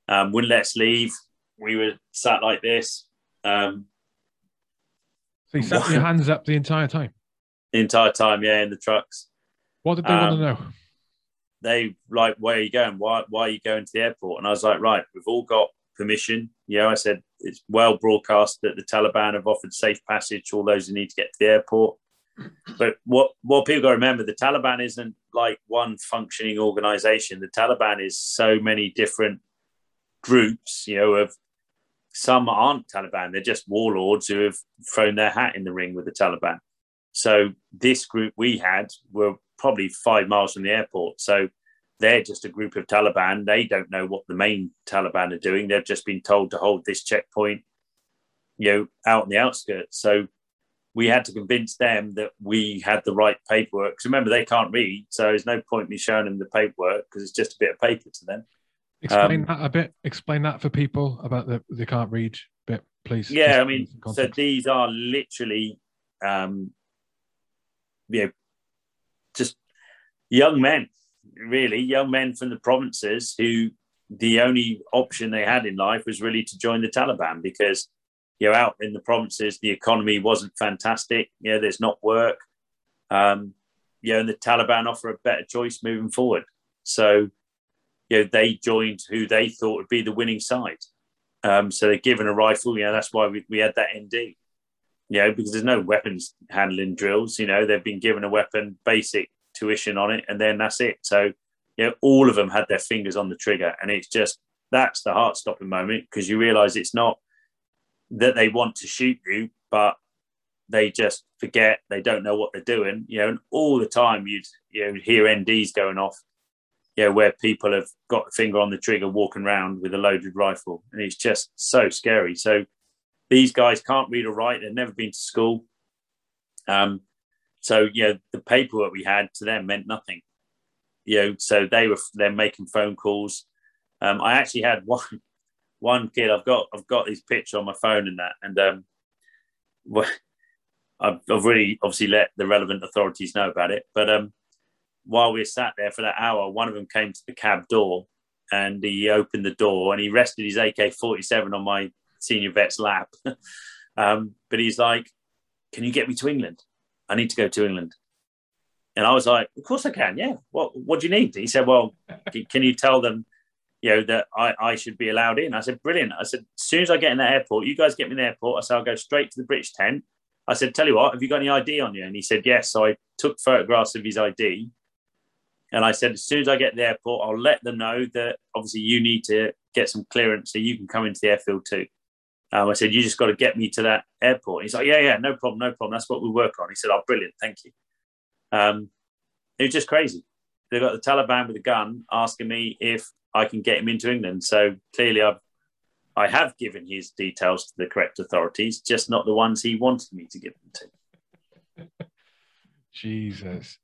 Um, wouldn't let us leave. We were sat like this um, So you sat your hands up the entire time. the entire time, yeah, in the trucks. What did they want Um, to know? they like, where are you going? Why, why are you going to the airport? And I was like, right, we've all got permission. You know, I said, it's well broadcast that the Taliban have offered safe passage to all those who need to get to the airport. But what, what people got to remember, the Taliban isn't like one functioning organization. The Taliban is so many different groups, you know, of some aren't Taliban. They're just warlords who have thrown their hat in the ring with the Taliban. So this group we had were probably five miles from the airport. So they're just a group of Taliban. They don't know what the main Taliban are doing. They've just been told to hold this checkpoint, you know, out in the outskirts. So we had to convince them that we had the right paperwork. Because remember, they can't read, so there's no point me showing them the paperwork because it's just a bit of paper to them. Explain um, that a bit. Explain that for people about the they can't read bit, please. Yeah, I mean, so these are literally, um, you know, just young men, really young men from the provinces who the only option they had in life was really to join the Taliban because you know out in the provinces the economy wasn't fantastic. You know, there's not work. Um, you know, and the Taliban offer a better choice moving forward. So, you know, they joined who they thought would be the winning side. Um, so they're given a rifle. You know, that's why we, we had that ND. You know, because there's no weapons handling drills. You know, they've been given a weapon, basic tuition on it, and then that's it. So, you know, all of them had their fingers on the trigger, and it's just that's the heart stopping moment because you realise it's not that they want to shoot you, but they just forget they don't know what they're doing. You know, and all the time you'd you know hear NDs going off you know, where people have got a finger on the trigger walking around with a loaded rifle. And it's just so scary. So these guys can't read or write. They've never been to school. Um, so, you know, the paperwork we had to them meant nothing. You know, so they were they're making phone calls. Um, I actually had <laughs> one one kid. I've got I've got his picture on my phone and that, and um, well, <laughs> I've, I've really obviously let the relevant authorities know about it. But um, while we sat there for that hour, one of them came to the cab door and he opened the door and he rested his AK 47 on my senior vet's lap. <laughs> um, but he's like, Can you get me to England? I need to go to England. And I was like, Of course I can. Yeah. What, what do you need? He said, Well, <laughs> can you tell them, you know, that I, I should be allowed in? I said, Brilliant. I said, As soon as I get in the airport, you guys get me in the airport. I said, I'll go straight to the British tent. I said, Tell you what, have you got any ID on you? And he said, Yes. So I took photographs of his ID and I said, as soon as I get to the airport, I'll let them know that obviously you need to get some clearance so you can come into the airfield too. Um, I said, you just got to get me to that airport. He's like, yeah, yeah, no problem, no problem. That's what we work on. He said, oh, brilliant, thank you. Um, it was just crazy. They've got the Taliban with a gun asking me if I can get him into England. So clearly, I've I have given his details to the correct authorities, just not the ones he wanted me to give them to. <laughs> Jesus.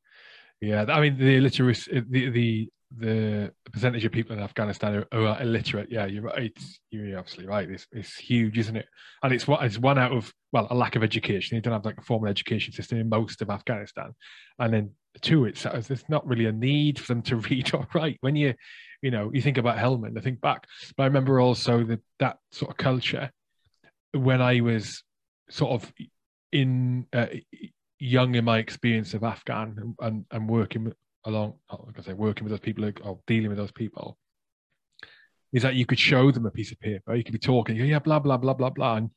Yeah, I mean the illiteracy, the the the percentage of people in Afghanistan who are illiterate. Yeah, you're right. You're absolutely right. It's it's huge, isn't it? And it's what it's one out of well a lack of education. They don't have like a formal education system in most of Afghanistan, and then two, it's there's not really a need for them to <laughs> read or write. When you you know you think about Helmand, I think back. But I remember also that that sort of culture when I was sort of in uh, young in my experience of Afghan and, and, and working along, like I say, working with those people or dealing with those people, is that you could show them a piece of paper. You could be talking, yeah, blah blah blah blah blah, and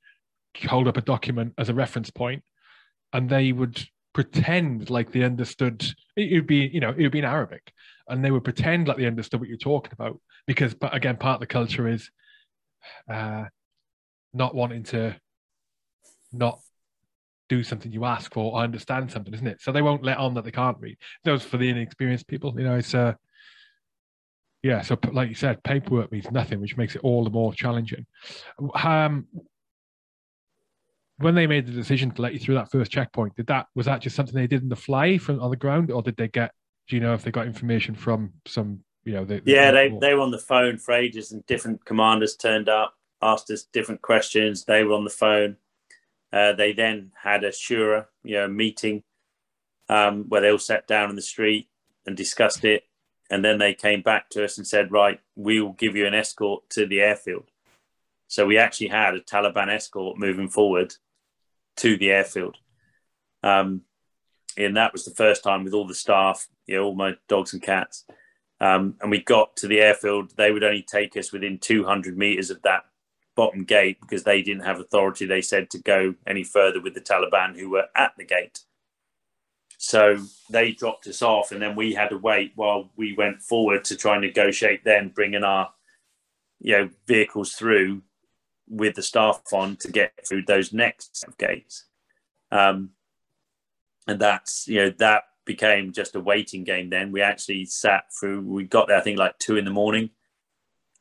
hold up a document as a reference point, and they would pretend like they understood. It would be, you know, it would be in Arabic, and they would pretend like they understood what you're talking about because, but again, part of the culture is uh, not wanting to not do something you ask for or understand something, isn't it? So they won't let on that they can't read. Those for the inexperienced people, you know, it's uh yeah, so like you said, paperwork means nothing, which makes it all the more challenging. Um when they made the decision to let you through that first checkpoint, did that was that just something they did in the fly from on the ground, or did they get do you know if they got information from some you know they, yeah they, they were on the phone for ages and different commanders turned up asked us different questions they were on the phone uh, they then had a shura, you know, meeting um, where they all sat down in the street and discussed it. And then they came back to us and said, right, we will give you an escort to the airfield. So we actually had a Taliban escort moving forward to the airfield. Um, and that was the first time with all the staff, you know, all my dogs and cats. Um, and we got to the airfield. They would only take us within 200 meters of that bottom gate because they didn't have authority, they said, to go any further with the Taliban who were at the gate. So they dropped us off, and then we had to wait while we went forward to try and negotiate. Then bringing our, you know, vehicles through with the staff on to get through those next gates, um, and that's you know that became just a waiting game. Then we actually sat through. We got there, I think, like two in the morning.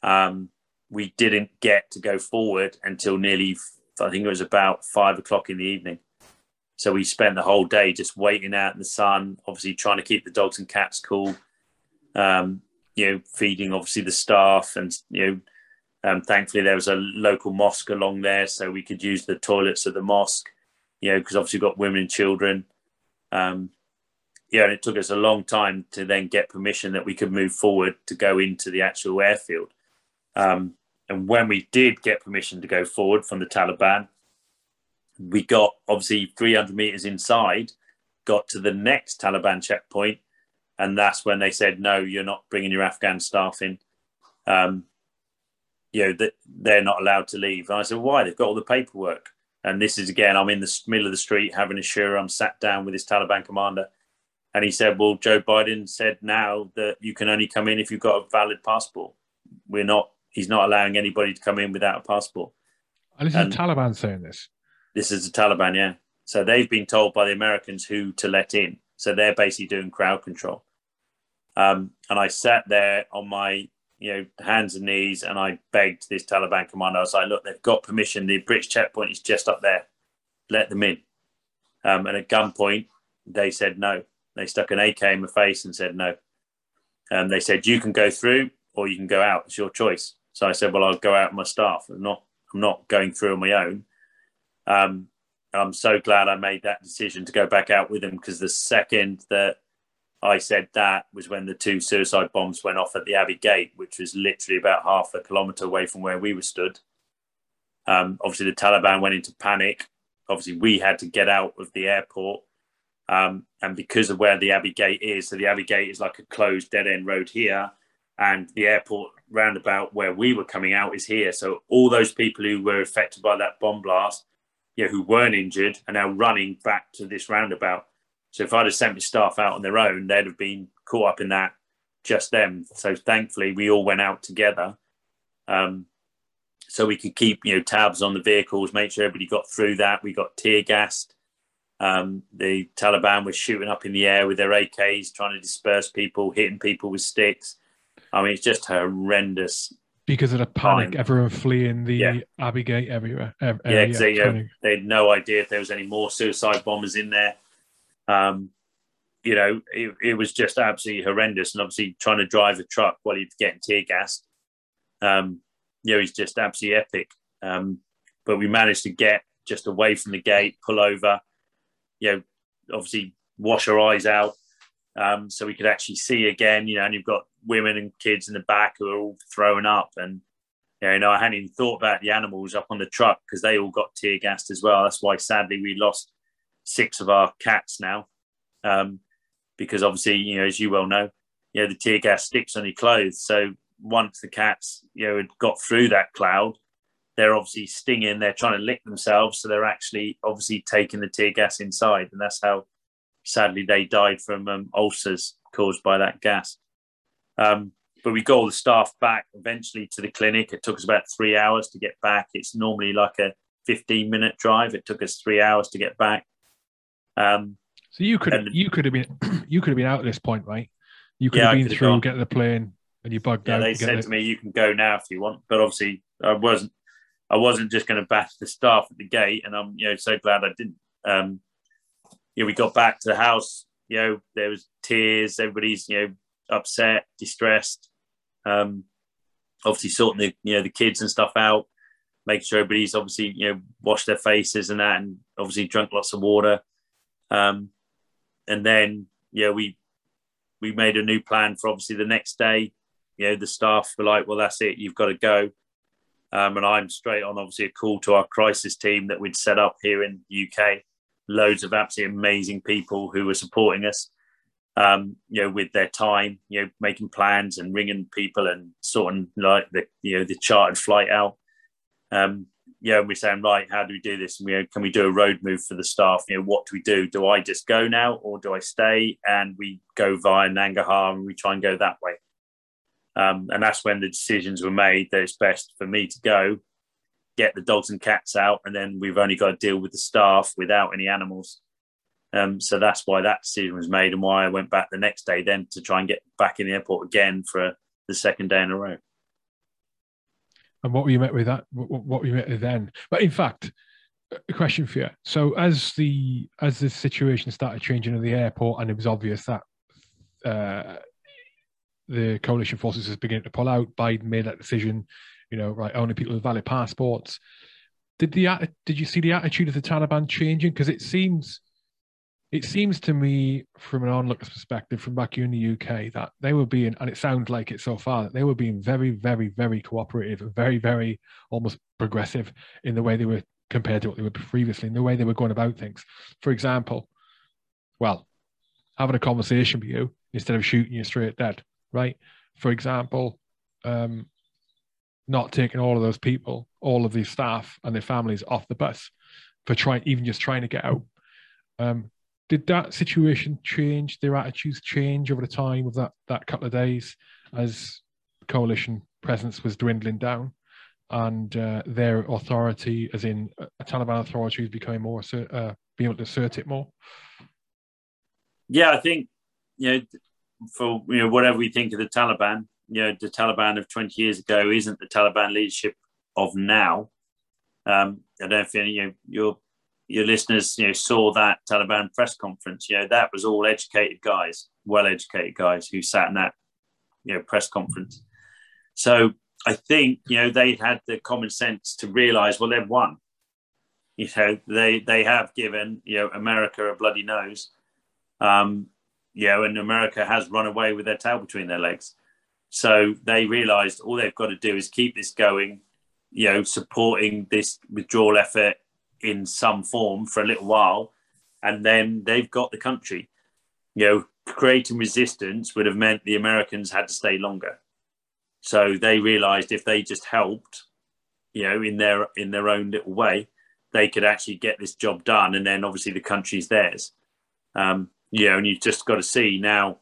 Um, we didn't get to go forward until nearly, I think it was about five o'clock in the evening. So we spent the whole day just waiting out in the sun, obviously trying to keep the dogs and cats cool. Um, you know, feeding obviously the staff, and you know, um, thankfully there was a local mosque along there, so we could use the toilets of the mosque. You know, because obviously we've got women and children. Um, yeah, and it took us a long time to then get permission that we could move forward to go into the actual airfield. Um, and when we did get permission to go forward from the Taliban, we got obviously 300 meters inside, got to the next Taliban checkpoint, and that's when they said, "No, you're not bringing your Afghan staff in. Um, you know that they're not allowed to leave." And I said, "Why? They've got all the paperwork." And this is again, I'm in the middle of the street having a shura. I'm sat down with this Taliban commander, and he said, "Well, Joe Biden said now that you can only come in if you've got a valid passport. We're not he's not allowing anybody to come in without a passport. And this and is the Taliban saying this. This is the Taliban, yeah. So they've been told by the Americans who to let in. So they're basically doing crowd control. Um, and I sat there on my you know hands and knees and I begged this Taliban commander. I was like, look, they've got permission. The British checkpoint is just up there. Let them in. Um, and at gunpoint, they said no. They stuck an AK in my face and said no. And um, they said you can go through or you can go out. It's your choice. So I said, well, I'll go out with my staff. I'm not, I'm not going through on my own. Um, I'm so glad I made that decision to go back out with them because the second that I said that was when the two suicide bombs went off at the Abbey Gate, which was literally about half a kilometre away from where we were stood. Um, obviously, the Taliban went into panic. Obviously, we had to get out of the airport. Um, and because of where the Abbey Gate is, so the Abbey Gate is like a closed dead end road here and the airport roundabout where we were coming out is here. So all those people who were affected by that bomb blast, yeah, who weren't injured, are now running back to this roundabout. So if I'd have sent my staff out on their own, they'd have been caught up in that just them. So thankfully, we all went out together, um, so we could keep you know tabs on the vehicles, make sure everybody got through that. We got tear gassed. Um, the Taliban was shooting up in the air with their AKs, trying to disperse people, hitting people with sticks. I mean, it's just horrendous. Because of the panic, time. everyone fleeing the yeah. Abbey Gate everywhere. yeah, because they, uh, they had no idea if there was any more suicide bombers in there. Um, you know, it, it, was just absolutely horrendous. And obviously, trying to drive a truck while you're getting tear gassed, um, you know, it's just absolutely epic. Um, but we managed to get just away from the gate, pull over, you know, obviously wash our eyes out, um, so we could actually see again. You know, and you've got women and kids in the back who are all thrown up, and you know, I hadn't even thought about the animals up on the truck because they all got tear gassed as well. That's why, sadly, we lost six of our cats now, um, because obviously, you know, as you well know, you know, the tear gas sticks on your clothes. So once the cats, you know, had got through that cloud, they're obviously stinging. They're trying to lick themselves, so they're actually obviously taking the tear gas inside, and that's how sadly they died from um, ulcers caused by that gas. Um, but we got all the staff back eventually to the clinic. It took us about three hours to get back. It's normally like a 15 minute drive. It took us three hours to get back. Um, so you could you could have been <clears throat> you could have been out at this point, right? You could yeah, have been through, gone. get the plane, and you bugged yeah, out. They said to me, "You can go now if you want," but obviously I wasn't. I wasn't just going to bash the staff at the gate, and I'm you know so glad I didn't. Um, yeah, we got back to the house. You know, there was tears. Everybody's you know upset, distressed. Um, obviously sorting the you know the kids and stuff out, making sure everybody's obviously you know washed their faces and that, and obviously drunk lots of water. Um, and then yeah, we we made a new plan for obviously the next day. You know, the staff were like, "Well, that's it. You've got to go." Um, and I'm straight on, obviously, a call to our crisis team that we'd set up here in the UK. Loads of absolutely amazing people who were supporting us um, you know, with their time, you know, making plans and ringing people and sorting like the, you know, the chartered flight out. Um, yeah, we're saying, right, how do we do this? And we, can we do a road move for the staff? You know, what do we do? Do I just go now or do I stay? And we go via Nangarhar and we try and go that way. Um, and that's when the decisions were made that it's best for me to go, get the dogs and cats out, and then we've only got to deal with the staff without any animals. Um, so that's why that decision was made and why I went back the next day then to try and get back in the airport again for the second day in a row. And what were you met with that? What were you met with then? But in fact, a question for you. So as the as the situation started changing at the airport, and it was obvious that uh, the coalition forces was beginning to pull out, Biden made that decision. You know, right, only people with valid passports. Did the did you see the attitude of the Taliban changing? Because it seems it seems to me, from an onlooker's perspective, from back here in the UK, that they were being, and it sounds like it so far, that they were being very, very, very cooperative, very, very almost progressive in the way they were compared to what they were previously, in the way they were going about things. For example, well, having a conversation with you instead of shooting you straight dead, right? For example, um, not taking all of those people, all of these staff and their families off the bus for trying, even just trying to get out. Um, did that situation change their attitudes change over the time of that that couple of days as coalition presence was dwindling down and uh, their authority as in uh, taliban authority is becoming more uh, being able to assert it more? Yeah i think you know for you know whatever we think of the taliban you know the taliban of 20 years ago isn't the taliban leadership of now. Um, i don't if you know you're your listeners, you know, saw that Taliban press conference. You know, that was all educated guys, well-educated guys who sat in that, you know, press conference. So I think you know they had the common sense to realise, well, they've won. You know, they they have given you know America a bloody nose. Um, you know, and America has run away with their tail between their legs. So they realised all they've got to do is keep this going. You know, supporting this withdrawal effort in some form for a little while, and then they've got the country. You know, creating resistance would have meant the Americans had to stay longer. So they realised if they just helped, you know, in their in their own little way, they could actually get this job done, and then obviously the country's theirs. Um, you know, and you've just got to see now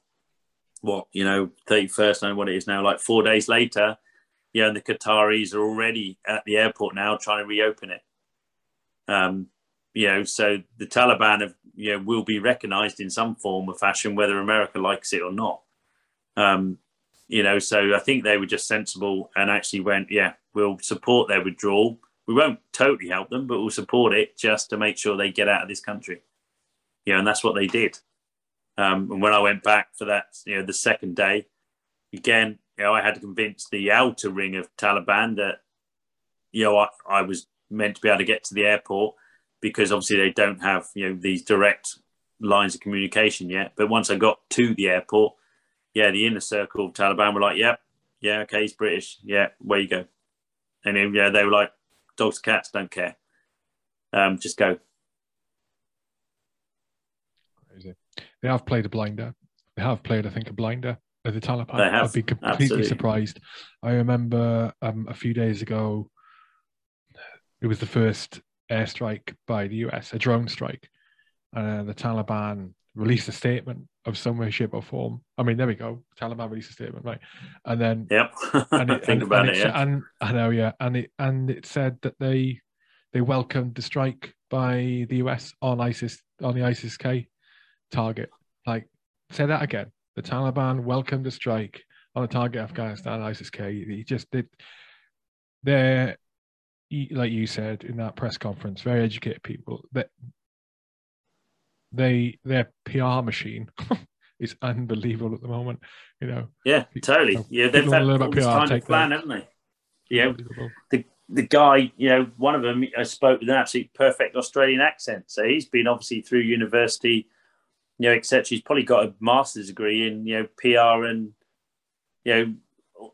what you know, thirty first, I know what it is now, like four days later. You know, and the Qataris are already at the airport now trying to reopen it. Um, you know, so the Taliban have, you know, will be recognised in some form or fashion, whether America likes it or not. Um, you know, so I think they were just sensible and actually went, yeah, we'll support their withdrawal. We won't totally help them, but we'll support it just to make sure they get out of this country. You know, and that's what they did. Um, and when I went back for that, you know, the second day, again, you know, I had to convince the outer ring of Taliban that, you know, I, I was meant to be able to get to the airport because obviously they don't have you know these direct lines of communication yet. But once I got to the airport, yeah, the inner circle of Taliban were like, "Yep, yeah, yeah, okay, he's British. Yeah, where you go?" And then, yeah, they were like, "Dogs, cats, don't care. Um, just go." Crazy. They have played a blinder. They have played, I think, a blinder the Taliban. I'd be completely absolutely. surprised. I remember um, a few days ago, it was the first airstrike by the US, a drone strike. Uh, the Taliban released a statement of some way, shape, or form. I mean, there we go. Taliban released a statement, right? And then Yep. <laughs> and it, <laughs> Think and, about and it. Yeah. And I know, yeah, and it and it said that they they welcomed the strike by the US on ISIS on the ISIS K target. Like, say that again. The Taliban welcomed the strike on a target Afghanistan ISIS K. He just did. They're like you said in that press conference, very educated people. That they their PR machine <laughs> is unbelievable at the moment. You know, yeah, totally. Yeah, they've had all this PR, take plan, that. haven't they? Yeah, unbelievable. the guy, you know, one of them I spoke with an absolute perfect Australian accent. So he's been obviously through university, you know, etc. He's probably got a master's degree in, you know, PR and, you know,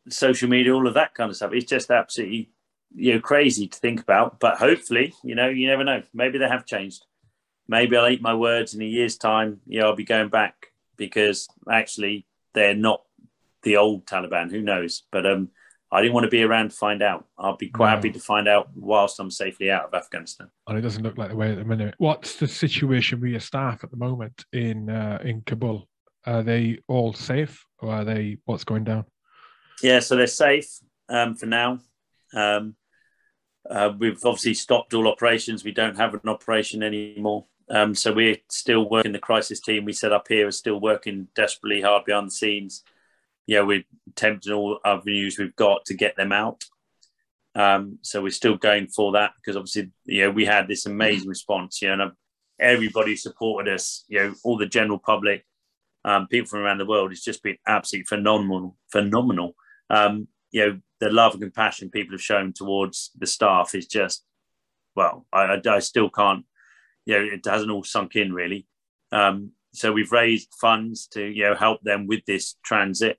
social media, all of that kind of stuff. It's just absolutely, you know, crazy to think about. But hopefully, you know, you never know. Maybe they have changed. Maybe I'll eat my words in a year's time. Yeah, I'll be going back because actually they're not the old Taliban. Who knows? But um, I didn't want to be around to find out. I'll be quite No. happy to find out whilst I'm safely out of Afghanistan. and it doesn't look like the way at the minute. What's the situation with your staff at the moment in uh, in Kabul? Are they all safe, or are they what's going down? Yeah, so they're safe um, for now. Um, uh, we've obviously stopped all operations. We don't have an operation anymore. Um, so we're still working. The crisis team we set up here is still working desperately hard behind the scenes. Yeah, we're attempting all avenues we've got to get them out. Um, so we're still going for that because obviously, you know, we had this amazing response. You know, and everybody supported us. You know, all the general public, um, people from around the world. It's just been absolutely phenomenal, phenomenal. Um, you know, the love and compassion people have shown towards the staff is just, well, I, I, I still can't, you know, it hasn't all sunk in really. Um, so we've raised funds to, you know, help them with this transit.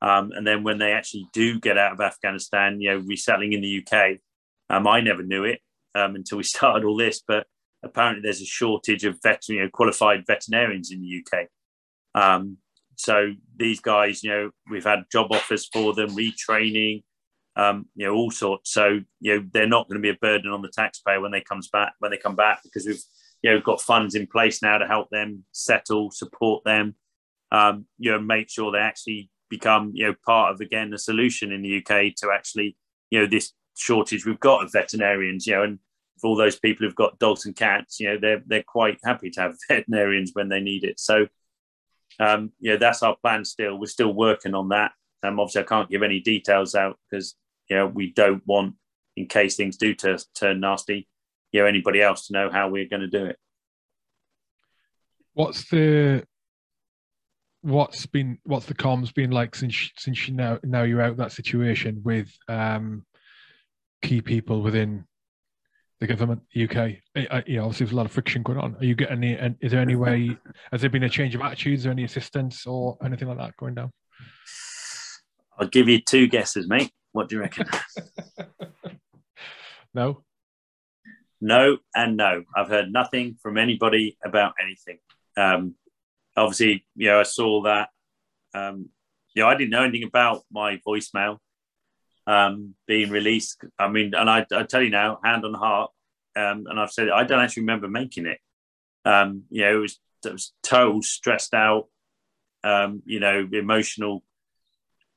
Um, and then when they actually do get out of Afghanistan, you know, resettling in the UK, um, I never knew it um, until we <laughs> started all this, but apparently there's a shortage of veteran, you know, qualified veterinarians in the UK. Um, so these guys, you know, we've had job offers for them, retraining, um, you know, all sorts. So you know, they're not going to be a burden on the taxpayer when they comes back when they come back because we've you know got funds in place now to help them settle, support them, um, you know, make sure they actually become you know part of again the solution in the UK to actually you know this shortage we've got of veterinarians, you know, and for all those people who've got dogs and cats, you know, they're they're quite happy to have <laughs> veterinarians when they need it. So um, yeah, that's our plan still. We're still working on that. Um, obviously, I can't give any details out because you know we don't want, in case things do tur- turn nasty, you know anybody else to know how we're going to do it. What's the what's been what's the comms been like since since you now now you're out of that situation with um, key people within the government, UK? I, I, you know, obviously there's a lot of friction going on. Are you getting any? and Is there any way? <laughs> Has there been a change of attitudes or any assistance or anything like that going down? I'll give you two guesses, mate. What do you reckon? <laughs> No. no and no. I've heard nothing from anybody about anything. Um, obviously, you know, I saw that. Um, you know, I didn't know anything about my voicemail um, being released. I mean, and I, I tell you now, hand on heart, um, and I've said it, I don't actually remember making it. Um, you know, it was it was total stressed out, um, you know, emotional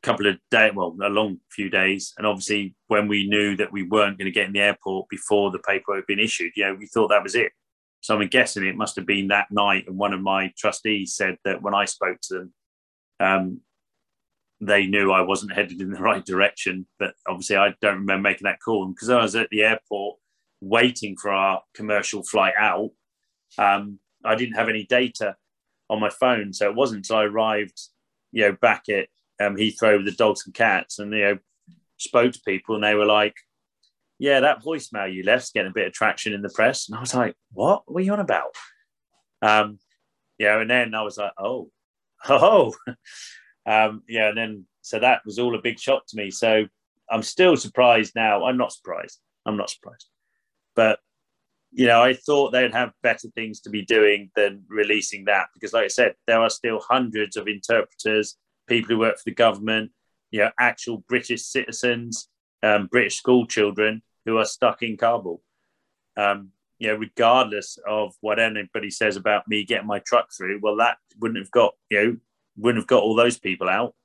couple of days, well, a long few days. And obviously, when we knew that we weren't going to get in the airport before the paperwork had been issued, you know, we thought that was it. So I'm guessing it must have been that night. And one of my trustees said that when I spoke to them, um, they knew I wasn't headed in the right direction. But obviously, I don't remember making that call. because I was at the airport waiting for our commercial flight out, um, I didn't have any data on my phone. So it wasn't until I arrived, you know, back at um, Heathrow with the dogs and cats and, you know, spoke to people and they were like, yeah, that voicemail you left's getting a bit of traction in the press. And I was like, what? Are you on about? Um, yeah, and then I was like, oh, <laughs> oh, um, yeah, and then so that was all a big shock to me. So I'm still surprised now. I'm not surprised. I'm not surprised, but you know, I thought they'd have better things to be doing than releasing that because, like I said, there are still hundreds of interpreters, people who work for the government, you know, actual British citizens, um, British school children who are stuck in Kabul. Um, you know, regardless of what anybody says about me getting my truck through, well, that wouldn't have got, you know, wouldn't have got all those people out.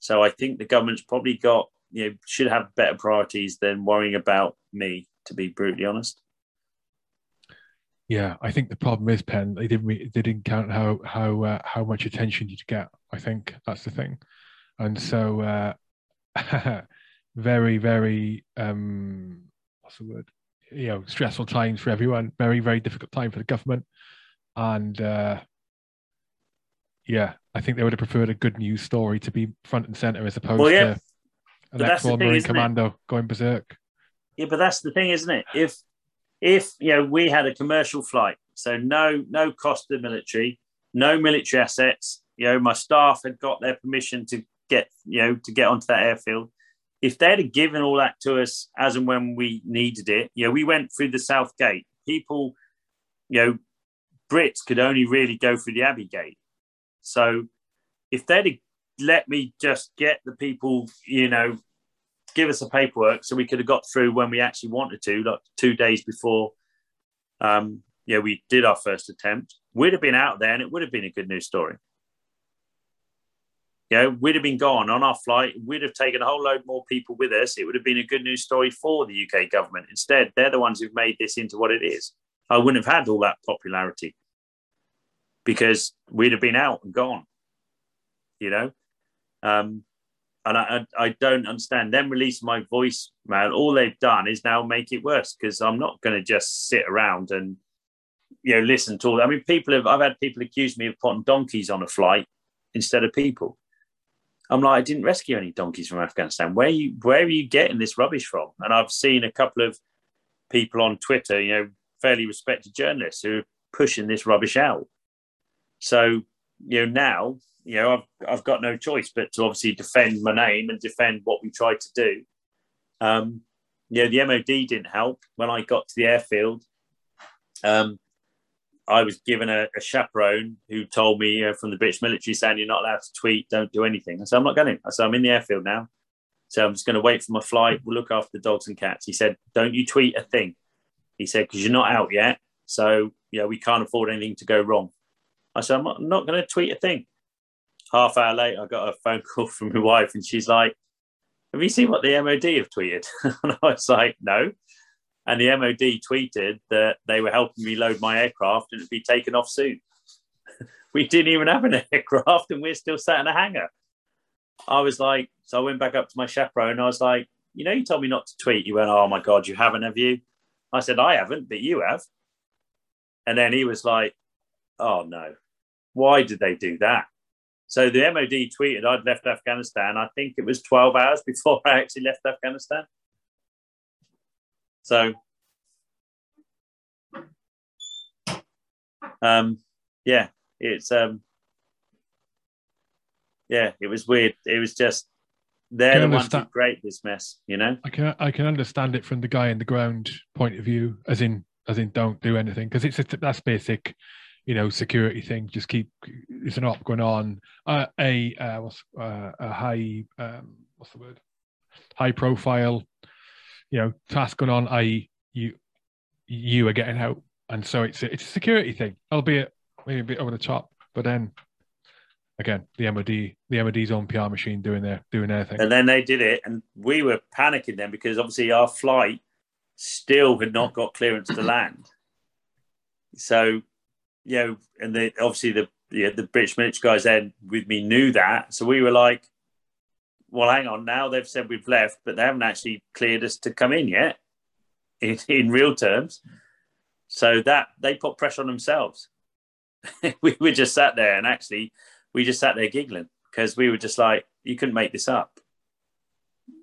So I think the government's probably got, you know, should have better priorities than worrying about me, to be brutally honest. Yeah, I think the problem is Pen. They didn't they didn't count how how uh, how much attention you'd get. I think that's the thing, and so uh, <laughs> very very um, what's the word? You know, stressful times for everyone. Very very difficult time for the government, and uh, yeah, I think they would have preferred a good news story to be front and center as opposed well, yeah. to an actual Marine Commando it? going berserk. Yeah, but that's the thing, isn't it? If if you know we had a commercial flight, so no no cost to the military, no military assets. You know, my staff had got their permission to get you know to get onto that airfield. If they'd have given all that to us as and when we needed it, you know, we went through the south gate. People, you know, Brits could only really go through the Abbey gate. So if they'd have let me just get the people, you know, give us the paperwork so we could have got through when we actually wanted to, like two days before, um, yeah, we did our first attempt. We'd have been out there, and it would have been a good news story. You know, we'd have been gone on our flight. We'd have taken a whole load more people with us. It would have been a good news story for the UK government. Instead, they're the ones who've made this into what it is. I wouldn't have had all that popularity because we'd have been out and gone. You know, um, and I, I, don't understand them release my voicemail. All they've done is now make it worse because I'm not going to just sit around and you know listen to all. I mean, people have I've had people accuse me of putting donkeys on a flight instead of people. I'm like, I didn't rescue any donkeys from Afghanistan. Where you where are you getting this rubbish from? And I've seen a couple of people on Twitter, you know, fairly respected journalists who are pushing this rubbish out. So you know now you know, I've, I've got no choice but to obviously defend my name and defend what we tried to do. Um, yeah, the MOD didn't help when I got to the airfield. Um, I was given a, a, chaperone who told me uh, from the British military saying you're not allowed to tweet, don't do anything. I said, I'm not going. I said, I'm in the airfield now. So I'm just going to wait for my flight. We'll look after the dogs and cats. He said, don't you tweet a thing. He said, because you're not out yet. So, yeah, we can't afford anything to go wrong. I said, I'm not, not going to tweet a thing half hour later, I got a phone call from my wife, and she's like, "Have you seen what the MOD have tweeted?" <laughs> and I was like, "No." And the MOD tweeted that they were helping me load my aircraft and it'd be taken off soon. <laughs> we didn't even have an <laughs> aircraft, and we're still sat in a hangar. I was like, so I went back up to my chaperone. And I was like, you know, you told me not to tweet. You went, oh my god, you haven't, have you? I said, I haven't, but you have. And then he was like, oh no, why did they do that? So the MOD tweeted I'd left Afghanistan. I think it was 12 hours before <laughs> I actually left Afghanistan. So, um, yeah, it's um, yeah, it was weird. It was just they're the ones who create this mess, you know. I can I can understand it from the guy in the ground point of view, as in as in don't do anything because it's a, that's basic you know security thing just keep there's an op going on. Uh, a uh, what's uh, a high um, what's the word? High profile you know task going on i.e you you are getting out. And so it's a, it's a security thing albeit maybe a bit over the top but then again the mod the mod's own pr machine doing their doing their thing. And then they did it and we were panicking then because obviously our flight still had not got clearance to land. So you know, and the obviously the yeah, the British military guys then with me knew that, so we were like, well, hang on, now they've said we've left, but they haven't actually cleared us to come in yet, <laughs> in, in real terms. So that they put pressure on themselves. <laughs> we were just sat there, and actually, we just sat there giggling because we were just like, you couldn't make this up.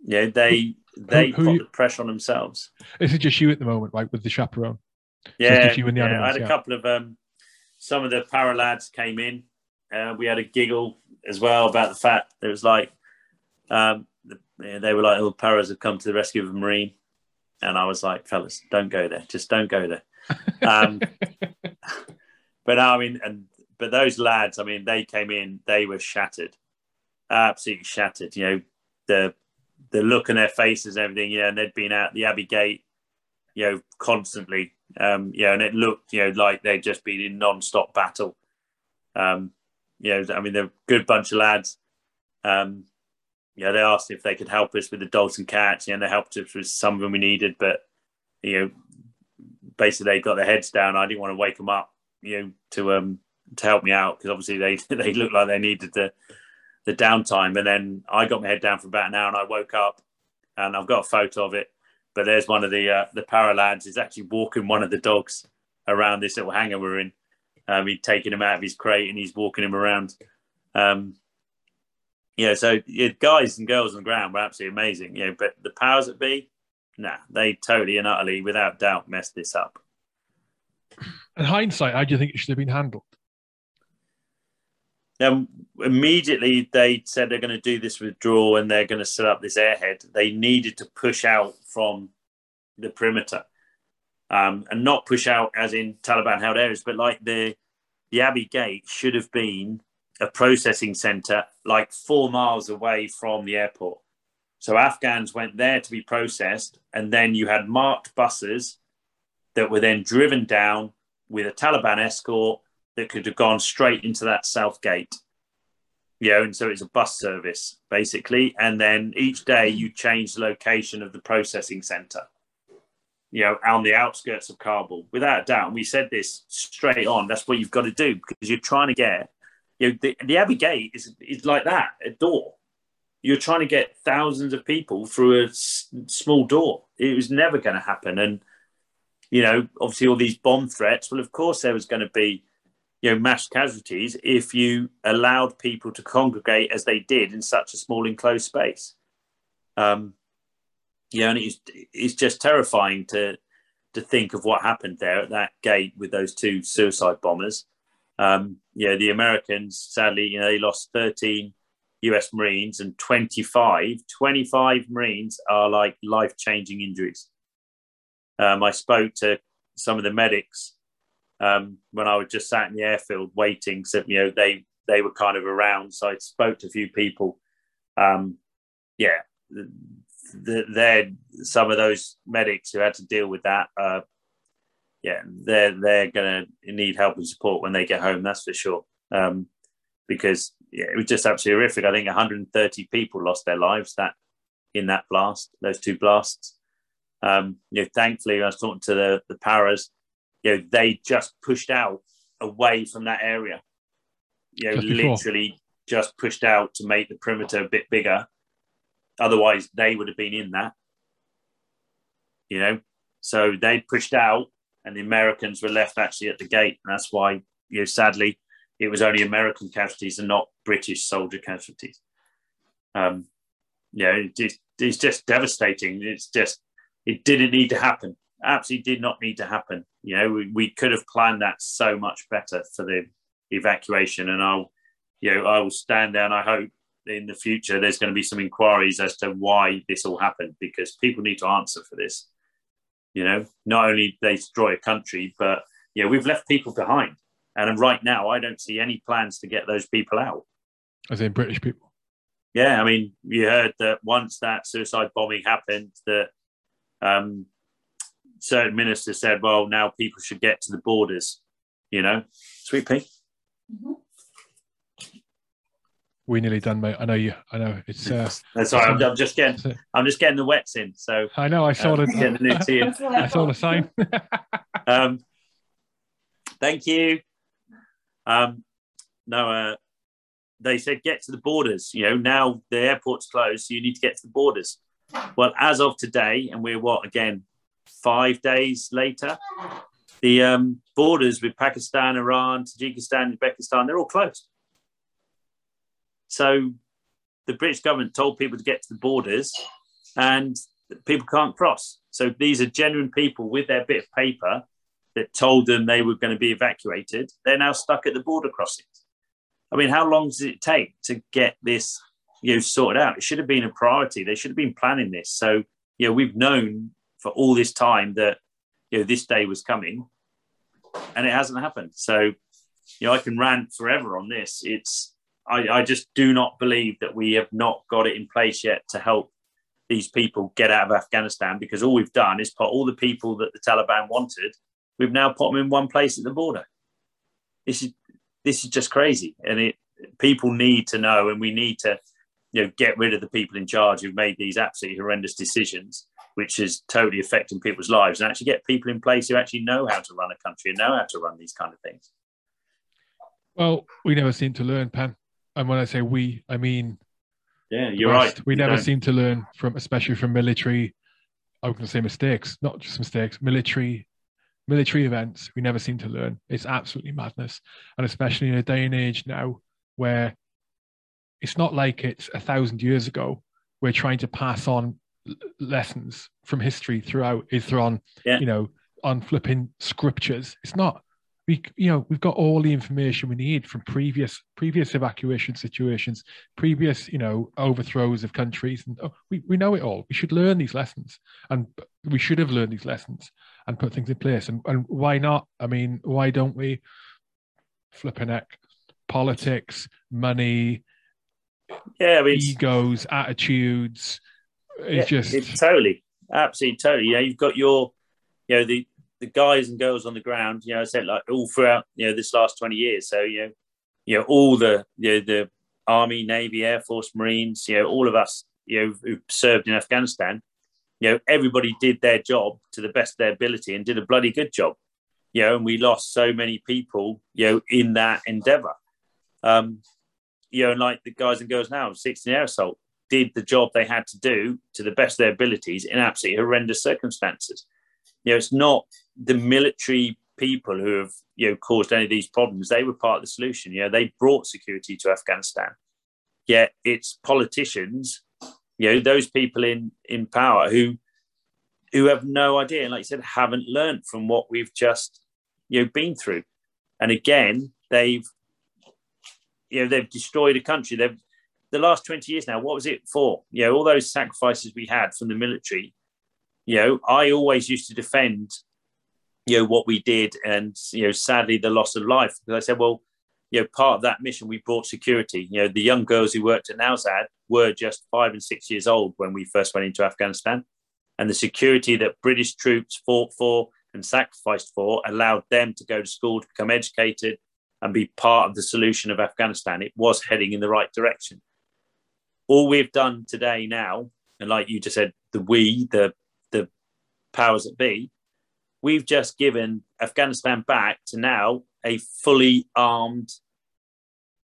Yeah, they they who, who put you, the pressure on themselves. Is it just you at the moment, like with the chaperone? Yeah, so you and the yeah animals, I had a couple of um, some of the para lads came in. Uh, we had a giggle as well about the fact there was like um, the, they were like, "Oh, paras have come to the rescue of a marine," and I was like, "Fellas, don't go there. Just don't go there." Um, <laughs> but I mean, and but those lads, I mean, they came in, they were shattered. absolutely shattered. You know, the the look on their faces and everything. You know, and they'd been out the Abbey Gate, you know, constantly. Um, know, and it looked, you know, like they'd just been in non-stop battle. Um, you know, I mean, they're a good bunch of lads. Um, yeah, they asked if they could help us with the dogs and cats. Yeah, and they helped us with some of them we needed, but you know, basically they got their heads down. I didn't want to wake them up, you know, to um to help me out because obviously they <laughs> they looked like they needed the the downtime. And then I got my head down for about an hour, and I woke up, and I've got a photo of it. But there's one of the uh, the para lads is actually walking one of the dogs around this little hangar we're in. Um, he's taking him out of his crate and he's walking him around. Um, yeah, so yeah, guys and girls on the ground were absolutely amazing. You know, but the powers that be, nah, they totally and utterly, without doubt, messed this up. In hindsight, how do you think it should have been handled? Then immediately they said they're going to do this withdrawal and they're going to set up this airhead. They needed to push out from the perimeter, um, and not push out as in Taliban held areas, but like the the Abbey Gate should have been a processing center like four miles away from the airport. So Afghans went there to be processed, and then you had marked buses that were then driven down with a Taliban escort that could have gone straight into that south gate. Know, and so it's a bus service basically, and then each day you change the location of the processing center. You know, on the outskirts of Kabul, without a doubt. We said this straight on. That's what you've got to do because you're trying to get you know, the, the Abbey Gate is, is like that, a door. You're trying to get thousands of people through a s- small door. It was never going to happen. And, you know, obviously all these bomb threats, well, of course there was going to be, you know, mass casualties if you allowed people to congregate as they did in such a small enclosed space. Um, yeah, and it's, it's just terrifying to to think of what happened there at that gate with those two suicide bombers. Um, yeah, the Americans, sadly, you know, they lost 13 US Marines and 25, 25 Marines are like life changing injuries. Um, I spoke to some of the medics um, when I was just sat in the airfield waiting. So, you know, they, they were kind of around. So I spoke to a few people. Um, yeah, they're some of those medics who had to deal with that. Uh, yeah, they're they're gonna need help and support when they get home. That's for sure. Um, because yeah, it was just absolutely horrific. I think 130 people lost their lives that in that blast, those two blasts. Um, you know, thankfully, I was talking to the the paras. You know, they just pushed out away from that area. You know, just literally just pushed out to make the perimeter a bit bigger. Otherwise, they would have been in that. You know, so they pushed out and the Americans were left actually at the gate. And that's why, you know, sadly, it was only American casualties and not British soldier casualties. Um, yeah, it, it's just devastating. It's just, it didn't need to happen. Absolutely did not need to happen. You know, we, we could have planned that so much better for the evacuation. And I'll, you know, I will stand down. I hope in the future there's going to be some inquiries as to why this all happened because people need to answer for this. You know, not only they destroy a country, but yeah, we've left people behind. And right now, I don't see any plans to get those people out. As in British people. Yeah, I mean, you heard that once that suicide bombing happened, that um, certain ministers said, "Well, now people should get to the borders." You know, sweet pea. Mm-hmm we nearly done, mate. I know you. I know it's. Uh, <laughs> That's sorry, I'm, I'm, just getting. I'm just getting the wets in. So I know. I saw um, the. Getting the new tea I saw the sign. <laughs> um, thank you. Um, no, uh, they said get to the borders. You know, now the airport's closed, so you need to get to the borders. Well, as of today, and we're what again, five days later, the um, borders with Pakistan, Iran, Tajikistan, Uzbekistan, they're all closed. So the British government told people to get to the borders and people can't cross. So these are genuine people with their bit of paper that told them they were going to be evacuated. They're now stuck at the border crossings. I mean, how long does it take to get this, you know, sorted out? It should have been a priority. They should have been planning this. So, you know, we've known for all this time that, you know, this day was coming and it hasn't happened. So, you know, I can rant forever on this. It's I, I just do not believe that we have not got it in place yet to help these people get out of Afghanistan because all we've done is put all the people that the Taliban wanted, we've now put them in one place at the border. This is this is just crazy, and it people need to know, and we need to you know get rid of the people in charge who've made these absolutely horrendous decisions, which is totally affecting people's lives, and actually get people in place who actually know how to run a country and know how to run these kind of things. Well, we never seem to learn, Pen. And when I say we, I mean yeah, you're right. We you never don't. seem to learn from, especially from military. I was going to say mistakes, not just mistakes. Military, military events. We never seem to learn. It's absolutely madness, and especially in a day and age now where it's not like it's a thousand years ago. We're trying to pass on lessons from history throughout. Is on, yeah. you know, on flipping scriptures. It's not we you know we've got all the information we need from previous previous evacuation situations previous you know overthrows of countries and oh, we, we know it all we should learn these lessons and we should have learned these lessons and put things in place and, and why not i mean why don't we flip a neck politics money yeah I mean, egos attitudes it's yeah, just it's totally absolutely totally yeah you've got your you know the the guys and girls on the ground, you know, I said like all throughout, you know, this last 20 years. So, you know, you know, all the, you know, the Army, Navy, Air Force, Marines, you know, all of us, you know, who served in Afghanistan, you know, everybody did their job to the best of their ability and did a bloody good job, you know, and we lost so many people, you know, in that endeavor. Um, you know, and like the guys and girls now, 16 air assault, did the job they had to do to the best of their abilities in absolutely horrendous circumstances. You know, it's not the military people who have you know caused any of these problems. They were part of the solution. You know they brought security to afghanistan. Yet it's politicians you know those people in in power who who have no idea and like you said haven't learned from what we've just you know been through. And again they've you know they've destroyed a country. They've the last 20 years now what was it for? You know all those sacrifices we had from the military you know i always used to defend you know what we did and you know sadly the loss of life. Because i said well you know part of that mission we brought security. You know the young girls who worked at Nowzad were just five and six years old when we first went into afghanistan. And the security that british troops fought for and sacrificed for allowed them to go to school to become educated and be part of the solution of afghanistan. It was heading in the right direction all we've done today now and like you just said the we the the powers that be we've just given Afghanistan back to now a fully armed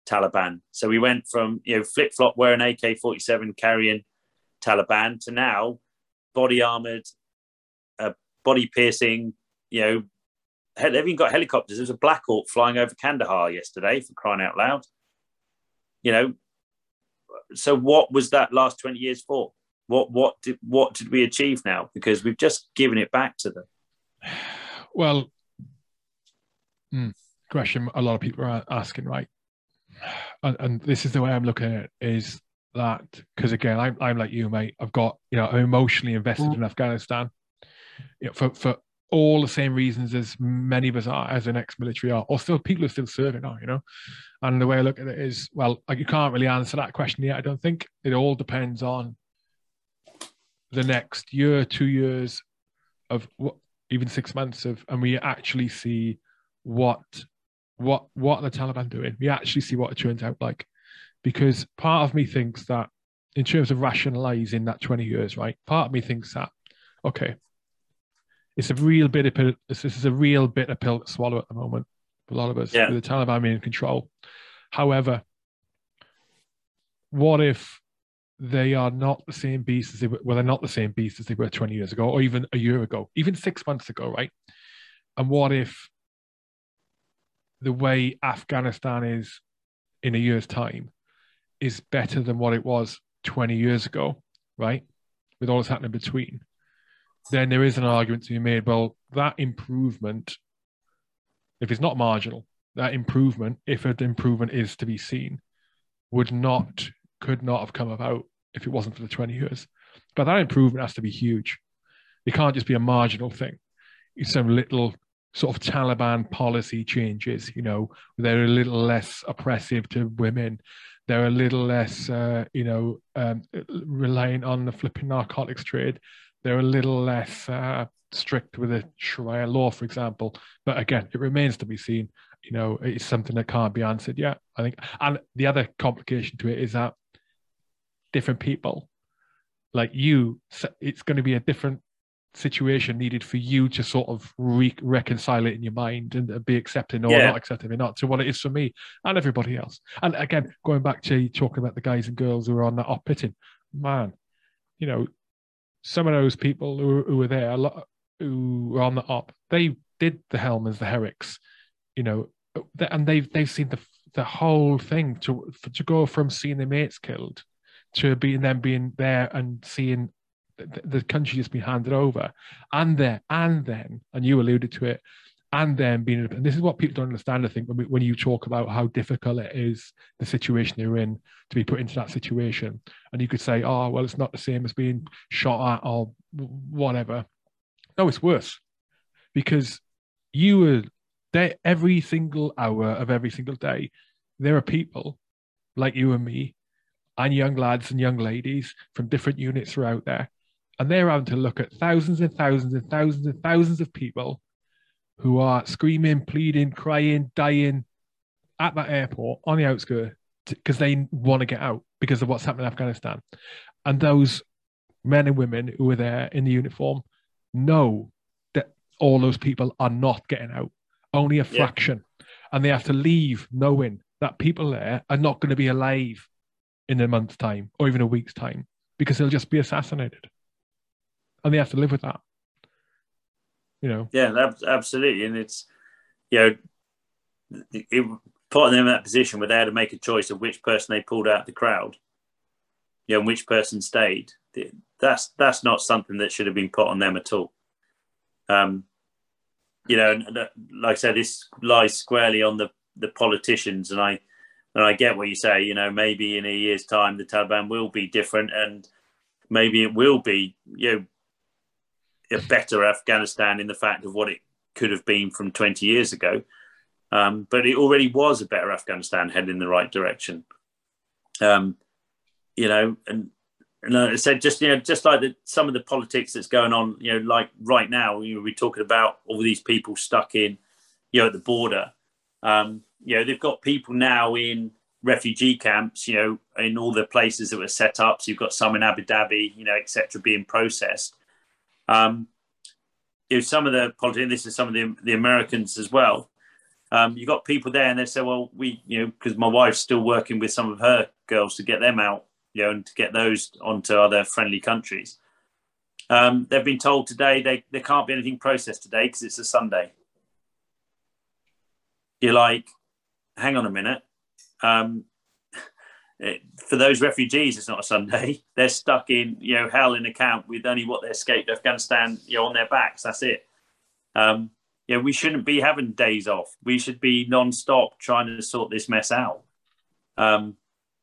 Taliban. So we went from you know flip flop wearing AK forty seven carrying Taliban to now body armored, uh, body piercing. You know, they've even got helicopters. There's a Black Hawk flying over Kandahar yesterday for crying out loud. You know, so what was that last twenty years for? What what did what did we achieve now? Because we've just given it back to them. <sighs> Well, hmm, question a lot of people are asking, right? <sighs> And, and this is the way I'm looking at it is that because again, I'm, I'm like you, mate. I've got you know I'm emotionally invested in Afghanistan, you know, for for all the same reasons as many of us are as an ex-military are, or still people are still serving are, you know. And the way I look at it is, well, like you can't really answer that question yet. I don't think it all depends on the next year, two years of what even six months of, and we actually see what what what the Taliban doing. We actually see what it turns out like, because part of me thinks that in terms of rationalizing that twenty years, right? Part of me thinks that okay, it's a real bit of pill, this is a real bit of pill to swallow at the moment for a lot of us yeah. with the Taliban being in control. However, what if they are not the same beast as they were. Well, they're not the same beast as they were 20 years ago, or even a year ago, even six months ago, right? And what if the way Afghanistan is in a year's time is better than what it was 20 years ago, right? With all that's happening between, then there is an argument to be made. Well, that improvement, if it's not marginal, that improvement, if an improvement is to be seen, would not could not have come about if it wasn't for the 20 years. But that improvement has to be huge. It can't just be a marginal thing. It's some little sort of Taliban policy changes. You know, they're a little less oppressive to women. They're a little less, uh, you know, um, reliant on the flipping narcotics trade. They're a little less uh, strict with the Sharia law, for example. But again, it remains to be seen. You know, it's something that can't be answered yet. I think, and the other complication to it is that different people, like you, it's going to be a different situation needed for you to sort of re- reconcile it in your mind and be accepting or yeah. not accepting it not to what it is for me and everybody else. And again, going back to talking about the guys and girls who are on that Op Pitting, man, you know, some of those people who, who were there, a lot who were on the up, they did the Helmands, the Herricks, you know, and they've they've seen the the whole thing to to go from seeing their mates killed to being them being there and seeing the, the country just been handed over, and then and then, and you alluded to it, and then being and this is what people don't understand. I think when we, when you talk about how difficult it is the situation they're in to be put into that situation, and you could say, oh well, it's not the same as being shot at or whatever. No, it's worse because you were there every single hour of every single day. There are people like you and me and young lads and young ladies from different units throughout there and they're having to look at thousands and thousands and thousands and thousands of people who are screaming, pleading, crying, dying at that airport on the outskirts because they want to get out because of what's happening in Afghanistan. And those men and women who are there in the uniform know that all those people are not getting out, only a fraction. Yeah. And they have to leave knowing that people there are not going to be alive in a month's time or even a week's time because they'll just be assassinated and they have to live with that. You know. Yeah, absolutely, and it's you know, it, putting them in that position where they had to make a choice of which person they pulled out the crowd, you know, and which person stayed. That's that's not something that should have been put on them at all. Um, you know, like I said, this lies squarely on the the politicians, and I and I get what you say. You know, maybe in a year's time the Taliban will be different, and maybe it will be you know a better Afghanistan in the fact of what it could have been from 20 years ago. Um, but it already was a better Afghanistan heading in the right direction. Um, you know, and, and I said, just you know, just like the, some of the politics that's going on, you know, like right now, you know, we're talking about all these people stuck in, you know, at the border. Um, you know, they've got people now in refugee camps, you know, in all the places that were set up. So you've got some in Abu Dhabi, you know, etc., being processed. Um, know, some of the politicians, this is some of the, the Americans as well. Um, you got people there and they say, well, we, you know, because my wife's still working with some of her girls to get them out, you know, and to get those onto other friendly countries. Um, they've been told today they, there can't be anything processed today because it's a Sunday. You're like, hang on a minute. Um, for those refugees, it's not a Sunday. <laughs> They're stuck in you know hell in a camp with only what they escaped Afghanistan you know on their backs. That's it. Um, know, we shouldn't be having days off. We should be non-stop trying to sort this mess out. Um,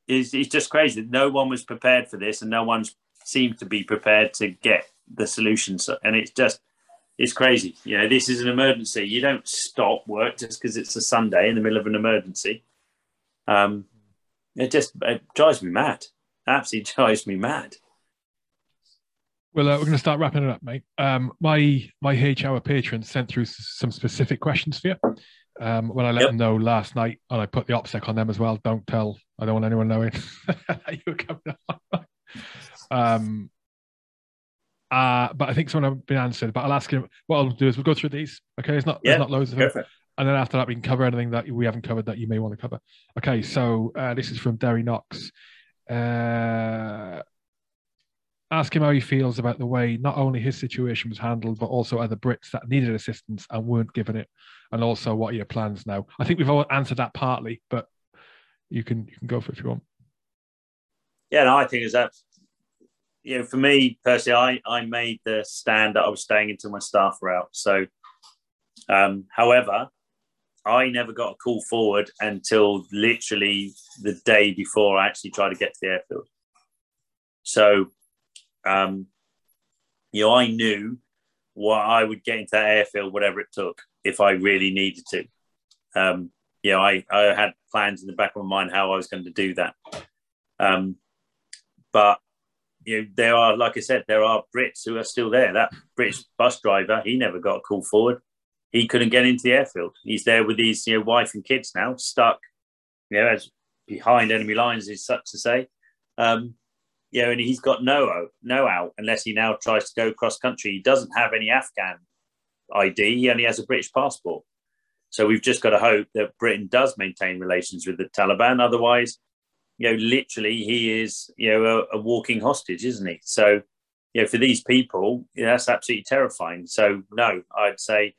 it's, it's just crazy. No one was prepared for this, and no one seemed to be prepared to get the solutions. And it's just, it's crazy. You know, this is an emergency. You don't stop work just because it's a Sunday in the middle of an emergency. Um, it just it drives me mad. Absolutely <laughs> drives me mad. Well, uh, we're going to start wrapping it up, mate. Um, my my H hour patron sent through some specific questions for you. Um, when I let yep. them know last night, and I put the OPSEC on them as well. Don't tell. I don't want anyone knowing <laughs> you were coming on. <laughs> um, uh, but I think some have been answered. But I'll ask him. What I'll do is we'll go through these. Okay, it's not yeah, there's not loads of them and then after that we can cover anything that we haven't covered that you may want to cover. Okay, so uh, this is from Derry Knox. Uh, ask him how he feels about the way not only his situation was handled, but also other Brits that needed assistance and weren't given it, and also what are your plans now. I think we've all answered that partly, but you can you can go for it if you want. Yeah, no, I think is that you know for me personally, I I made the stand that I was staying until my staff were out. So, um, however, I never got a call forward until literally the day before I actually tried to get to the airfield. So, um, you know, I knew what I would get into that airfield, whatever it took. if I really needed to. Um, you know, I, I had plans in the back of my mind how I was going to do that. Um, but you know, there are, like I said, there are Brits who are still there. That British bus driver, he never got a call forward. He couldn't get into the airfield. He's there with his you know wife and kids now, stuck, you know, as behind enemy lines is such to say. Um, you know, and he's got no no out unless he now tries to go cross country. He doesn't have any Afghan ID. He only has a British passport. So we've just got to hope that Britain does maintain relations with the Taliban. Otherwise, you know, literally he is, you know, a, a walking hostage, isn't he? So, you know, for these people, yeah, that's absolutely terrifying. So, no, I'd say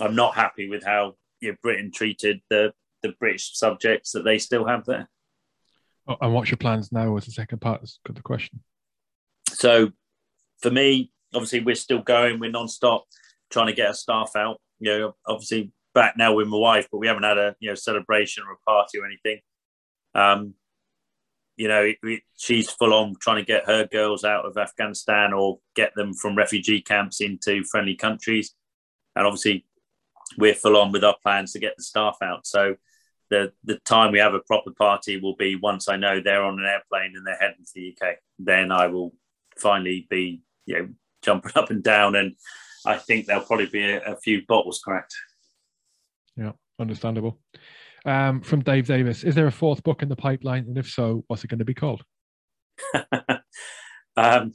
I'm not happy with how you know, Britain treated the the British subjects that they still have there. Oh, and what's your plans now? Was the second part of the question? So, for me, obviously, we're still going. We're non-stop trying to get our staff out. You know, obviously back now with my wife, but we haven't had a you know celebration or a party or anything. Um, you know, it, it, she's full on trying to get her girls out of Afghanistan or get them from refugee camps into friendly countries, and obviously we're full on with our plans to get the staff out. So the the time we have a proper party will be once I know they're on an airplane and they're heading to the UK. Then I will finally be you know jumping <laughs> up and down, and I think there'll probably be a, a few bottles cracked. Yeah, understandable. Um, from Dave Davis, is there a fourth book in the pipeline, and if so, what's it going to be called? <laughs> um,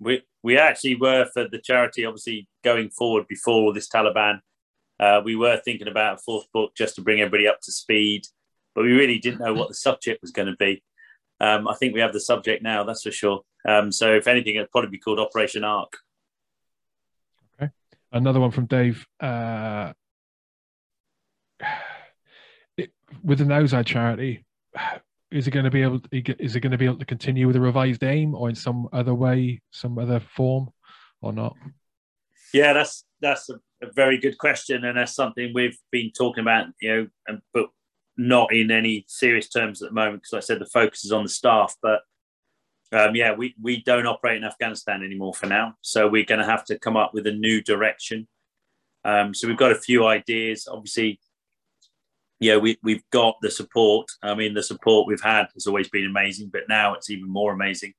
we we actually were for the charity, obviously going forward before this Taliban uh, we were thinking about a fourth book just to bring everybody up to speed, but we really didn't know what the subject was going to be. Um, I think we have the subject now, that's for sure. Um, so, if anything, it'd probably be called Operation Ark. Okay. Another one from Dave. Uh, it, with the Nowzad charity, is it going to be able? To, is it going to be able to continue with a revised aim, or in some other way, some other form, or not? Yeah, that's that's a, a, very good question, and that's something we've been talking about, you know, and, but not in any serious terms at the moment because, I said, the focus is on the staff. But um, yeah, we we don't operate in Afghanistan anymore for now, so we're going to have to come up with a new direction. Um, so we've got a few ideas. Obviously, yeah, we we've got the support. I mean, the support we've had has always been amazing, but now it's even more amazing.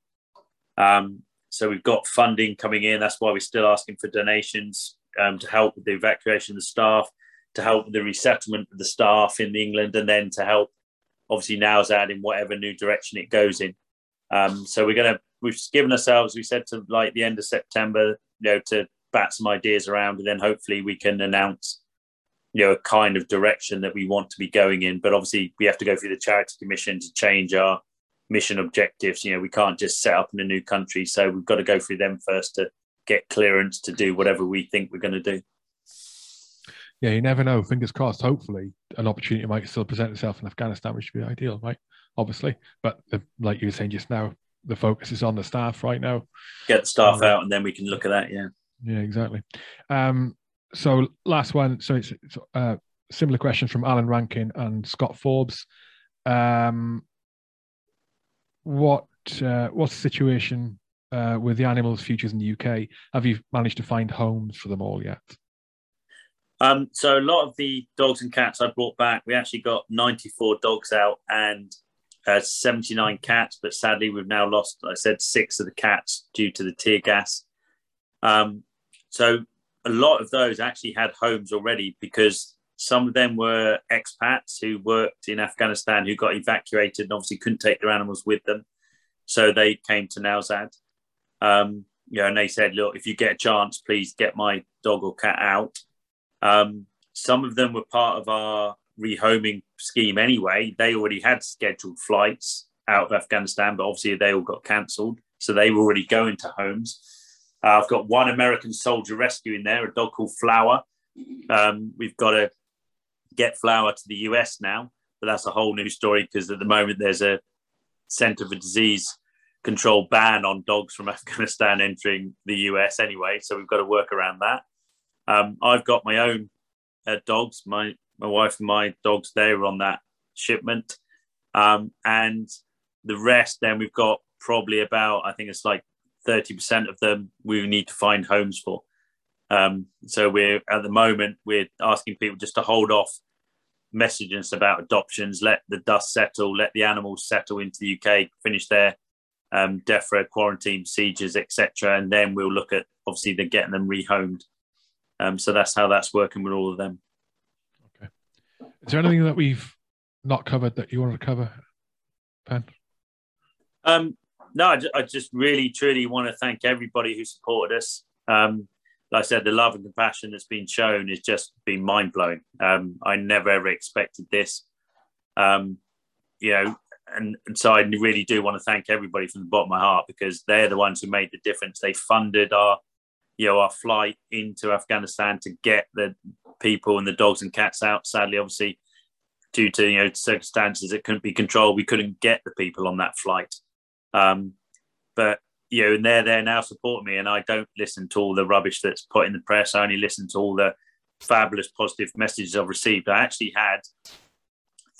Um, so we've got funding coming in. That's why we're still asking for donations um, to help with the evacuation of the staff, to help with the resettlement of the staff in England, and then to help, obviously, Nowzad in whatever new direction it goes in. Um, so we're going to, we've given ourselves, we said to like the end of September, you know, to bat some ideas around, and then hopefully we can announce, you know, a kind of direction that we want to be going in. But obviously, we have to go through the charity commission to change our mission objectives. You know, we can't just set up in a new country, so we've got to go through them first to get clearance to do whatever we think we're going to do. Yeah, you never know. Fingers crossed. Hopefully, an opportunity might still present itself in Afghanistan, which would be ideal, right? Obviously, but the, like you were saying just now, the focus is on the staff right now. Get the staff out, and then we can look at that. Yeah. Yeah, exactly. Um, so last one. So it's, it's uh, similar question from Alan Rankin and Scott Forbes. Um, what uh, what's the situation uh, with the animals futures in the UK? Have you managed to find homes for them all yet? Um, so a lot of the dogs and cats I brought back, we actually got 94 dogs out and uh, 79 cats, but sadly we've now lost, I said, six of the cats due to the tear gas. Um, so a lot of those actually had homes already because some of them were expats who worked in Afghanistan who got evacuated and obviously couldn't take their animals with them. So they came to Nowzad. Um, you know, and they said, look, if you get a chance, please get my dog or cat out. Um, some of them were part of our rehoming scheme anyway. They already had scheduled flights out of Afghanistan, but obviously they all got cancelled. So they were already going to homes. Uh, I've got one American soldier rescue in there, a dog called Flower. Um, we've got to get Flower to the US now, but that's a whole new story because at the moment there's a Center for Disease control ban on dogs from <laughs> Afghanistan entering the US anyway. So we've got to work around that. Um, I've got my own uh, dogs. My my wife and my dogs they were on that shipment, um, and the rest. Then we've got probably about I think it's like thirty percent of them we need to find homes for. Um, so we're at the moment we're asking people just to hold off messaging us about adoptions, let the dust settle, let the animals settle into the UK, finish their um, DEFRA quarantine procedures, etc., and then we'll look at obviously the getting them rehomed. Um, so that's how that's working with all of them. Okay. Is there anything that we've not covered that you want to cover, Pen? Um, no, I, I, just really, truly want to thank everybody who supported us. Um, like I said, the love and compassion that's been shown has just been mind blowing. Um, I never ever expected this. Um, you know, and, and so I really do want to thank everybody from the bottom of my heart because they're the ones who made the difference. They funded our, you know, our flight into Afghanistan to get the people and the dogs and cats out. Sadly, obviously, due to you know circumstances that couldn't be controlled, we couldn't get the people on that flight. Um, but you know, and they're there now supporting me, and I don't listen to all the rubbish that's put in the press. I only listen to all the fabulous positive messages I've received. I actually had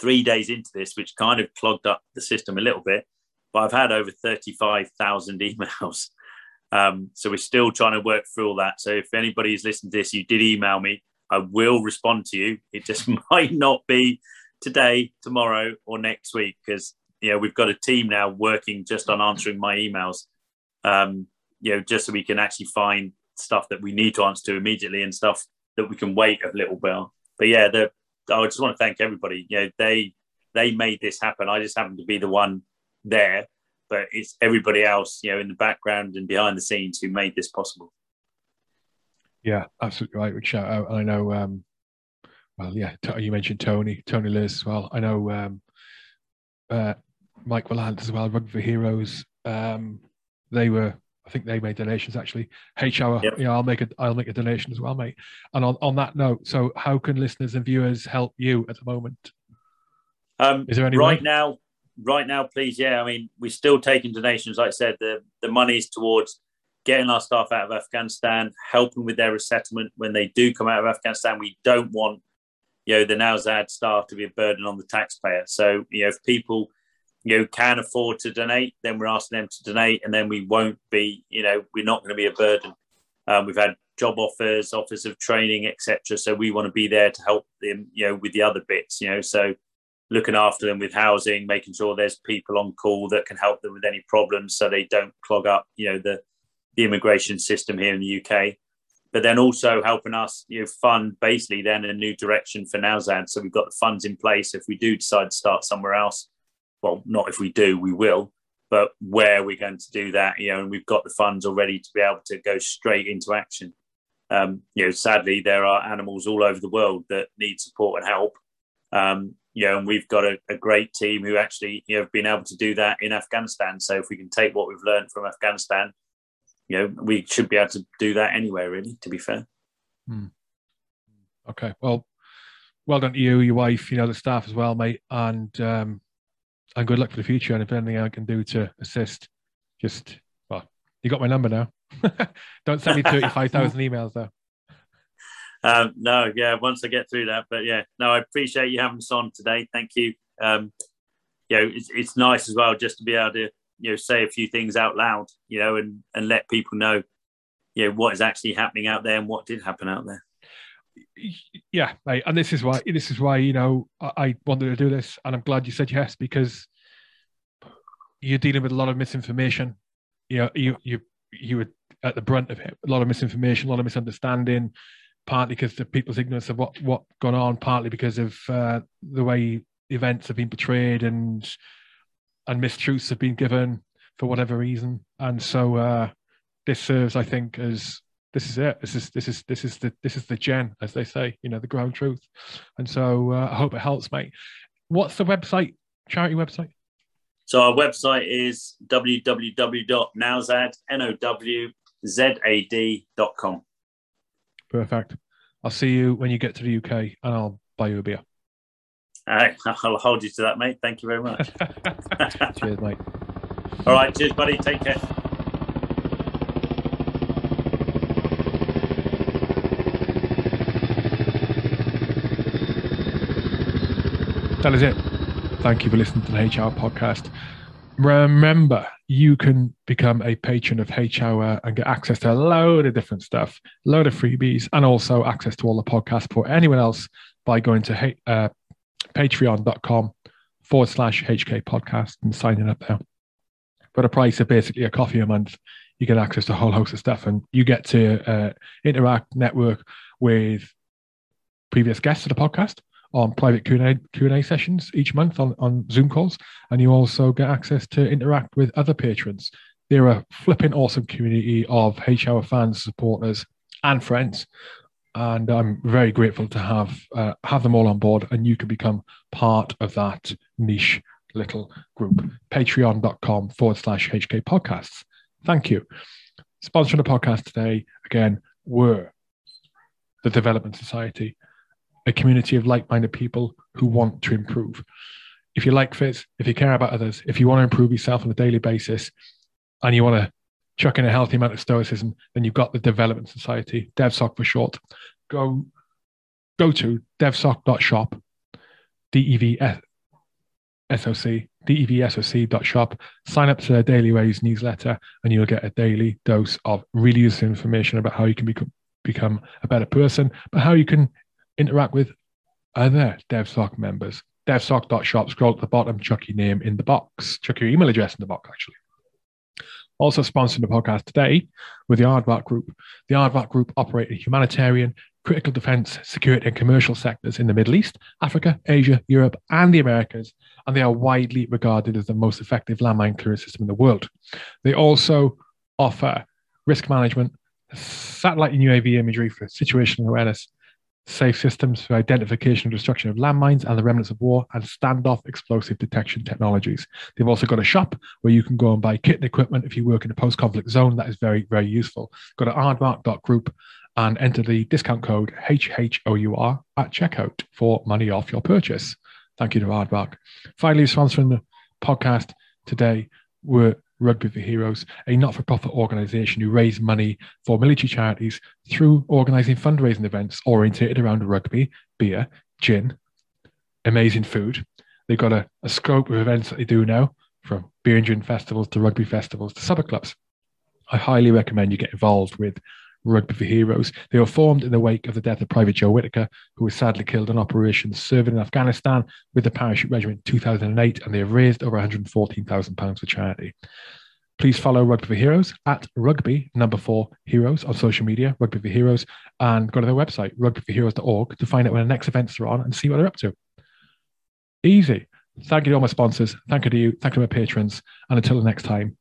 three days into this, which kind of clogged up the system a little bit, but I've had over thirty-five thousand <laughs> emails. Um, so we're still trying to work through all that. So if anybody's listened to this, you did email me, I will respond to you. It just <laughs> might not be today, tomorrow, or next week because you know we've got a team now working just on answering my emails um, you know, just so we can actually find stuff that we need to answer to immediately and stuff that we can wait a little bit. But yeah, the, I just want to thank everybody. You know, they they made this happen. I just happened to be the one there, but it's everybody else, you know, in the background and behind the scenes who made this possible. Yeah, absolutely right. Big shout. I know. Um, well, yeah, you mentioned Tony, Tony Liz as well. I know um, uh, Mike Willant as well, Rugby Heroes. Um, they were I think they made donations actually. H Hour, yep. you know, I'll make a I'll make a donation as well, mate. And on, on that note, so how can listeners and viewers help you at the moment? Um, Is there any right way? now? Right now, please, yeah. I mean, we're still taking donations. Like I said, the the money's towards getting our staff out of Afghanistan, helping with their resettlement when they do come out of Afghanistan. We don't want you know the Nowzad staff to be a burden on the taxpayer. So you know, if people you know can afford to donate, then we're asking them to donate, and then we won't be, you know, we're not going to be a burden. Um, we've had job offers, offers of training, etc. So we want to be there to help them, you know, with the other bits, you know. So looking after them with housing, making sure there's people on call that can help them with any problems, so they don't clog up, you know, the the immigration system here in the UK. But then also helping us, you know, fund basically then a new direction for Nowzad. So we've got the funds in place if we do decide to start somewhere else well, not if we do, we will, but where we're going to do that, you know, and we've got the funds already to be able to go straight into action. Um, you know, sadly, there are animals all over the world that need support and help. Um, you know, and we've got a, a, great team who actually, you know, have been able to do that in Afghanistan. So if we can take what we've learned from Afghanistan, you know, we should be able to do that anywhere, really, to be fair. Hmm. Okay. Well, well done to you, your wife, you know, the staff as well, mate. And um, and good luck for the future. And if anything I can do to assist, just well, you got my number now. <laughs> Don't send me thirty-five thousand <laughs> emails though. Um, no, yeah, once I get through that, but yeah, no, I appreciate you having us on today. Thank you. Um, you know, it's, it's nice as well just to be able to you know say a few things out loud, you know, and and let people know, you know, what is actually happening out there and what did happen out there yeah, mate. And this is why this is why you know I, I wanted to do this, and I'm glad you said yes because you're dealing with a lot of misinformation. You know, you you you were at the brunt of it. A lot of misinformation, a lot of misunderstanding, partly because of people's ignorance of what what gone on, partly because of uh, the way events have been portrayed and and mistruths have been given for whatever reason. And so uh, this serves, I think, as this is it. This is this is this is the this is the gen, as they say, you know, the ground truth. And so uh, I hope it helps, mate. What's the website? Charity website? So our website is www.nowzad.com. Perfect. I'll see you when you get to the UK, and I'll buy you a beer. All right, <laughs> I'll hold you to that, mate. Thank you very much. <laughs> cheers, mate. All right, cheers, buddy. Take care. That is it. Thank you for listening to the H Hour podcast. Remember you can become a patron of H Hour and get access to a load of different stuff, load of freebies, and also access to all the podcasts for anyone else by going to uh, patreon.com forward slash HK podcast and signing up there. For the price of basically a coffee a month, you get access to a whole host of stuff and you get to uh, interact, network with previous guests of the podcast on private Q&A, sessions each month on, on Zoom calls. And you also get access to interact with other patrons. They're a flipping awesome community of H Hour fans, supporters, and friends. And I'm very grateful to have uh, have them all on board. And you can become part of that niche little group. Patreon.com forward slash HK podcasts. Thank you. Sponsoring the podcast today, again, were the Development Society a community of like-minded people who want to improve. If you like fits, if you care about others, if you want to improve yourself on a daily basis, and you want to chuck in a healthy amount of stoicism, then you've got the Development Society, DevSoc for short. Go go to devsoc.shop, D-E-V-S-O-C, devsoc.shop, sign up to their Daily Ways newsletter, and you'll get a daily dose of really useful information about how you can become, become a better person, but how you can interact with other DevSoc members. DevSoc.shop, scroll to the bottom, chuck your name in the box, chuck your email address in the box, actually. Also sponsoring the podcast today with the Aardvark Group. The Aardvark Group operate in humanitarian, critical defense, security, and commercial sectors in the Middle East, Africa, Asia, Europe, and the Americas, and they are widely regarded as the most effective landmine clearance system in the world. They also offer risk management, satellite and UAV imagery for situational awareness, safe systems for identification and destruction of landmines and the remnants of war, and standoff explosive detection technologies. They've also got a shop where you can go and buy kit and equipment if you work in a post conflict zone. That is very, very useful. Go to aardvark.group and enter the discount code HHOUR at checkout for money off your purchase. Thank you to Aardvark. Finally, sponsoring the podcast today were Rugby for Heroes, a not for profit organization who raise money for military charities through organizing fundraising events orientated around rugby, beer, gin, amazing food. They've got a, a scope of events that they do now, from beer and gin festivals to rugby festivals to supper clubs. I highly recommend you get involved with Rugby for Heroes. They were formed in the wake of the death of Private Joe Whitaker, who was sadly killed in operations serving in Afghanistan with the Parachute Regiment in 2008, and they have raised over £114,000 for charity. Please follow Rugby for Heroes at Rugby number four Heroes on social media, Rugby for Heroes, and go to their website, rugbyforheroes.org, to find out when the next events are on and see what they're up to. Easy. Thank you to all my sponsors. Thank you to you. Thank you to my patrons. And until the next time,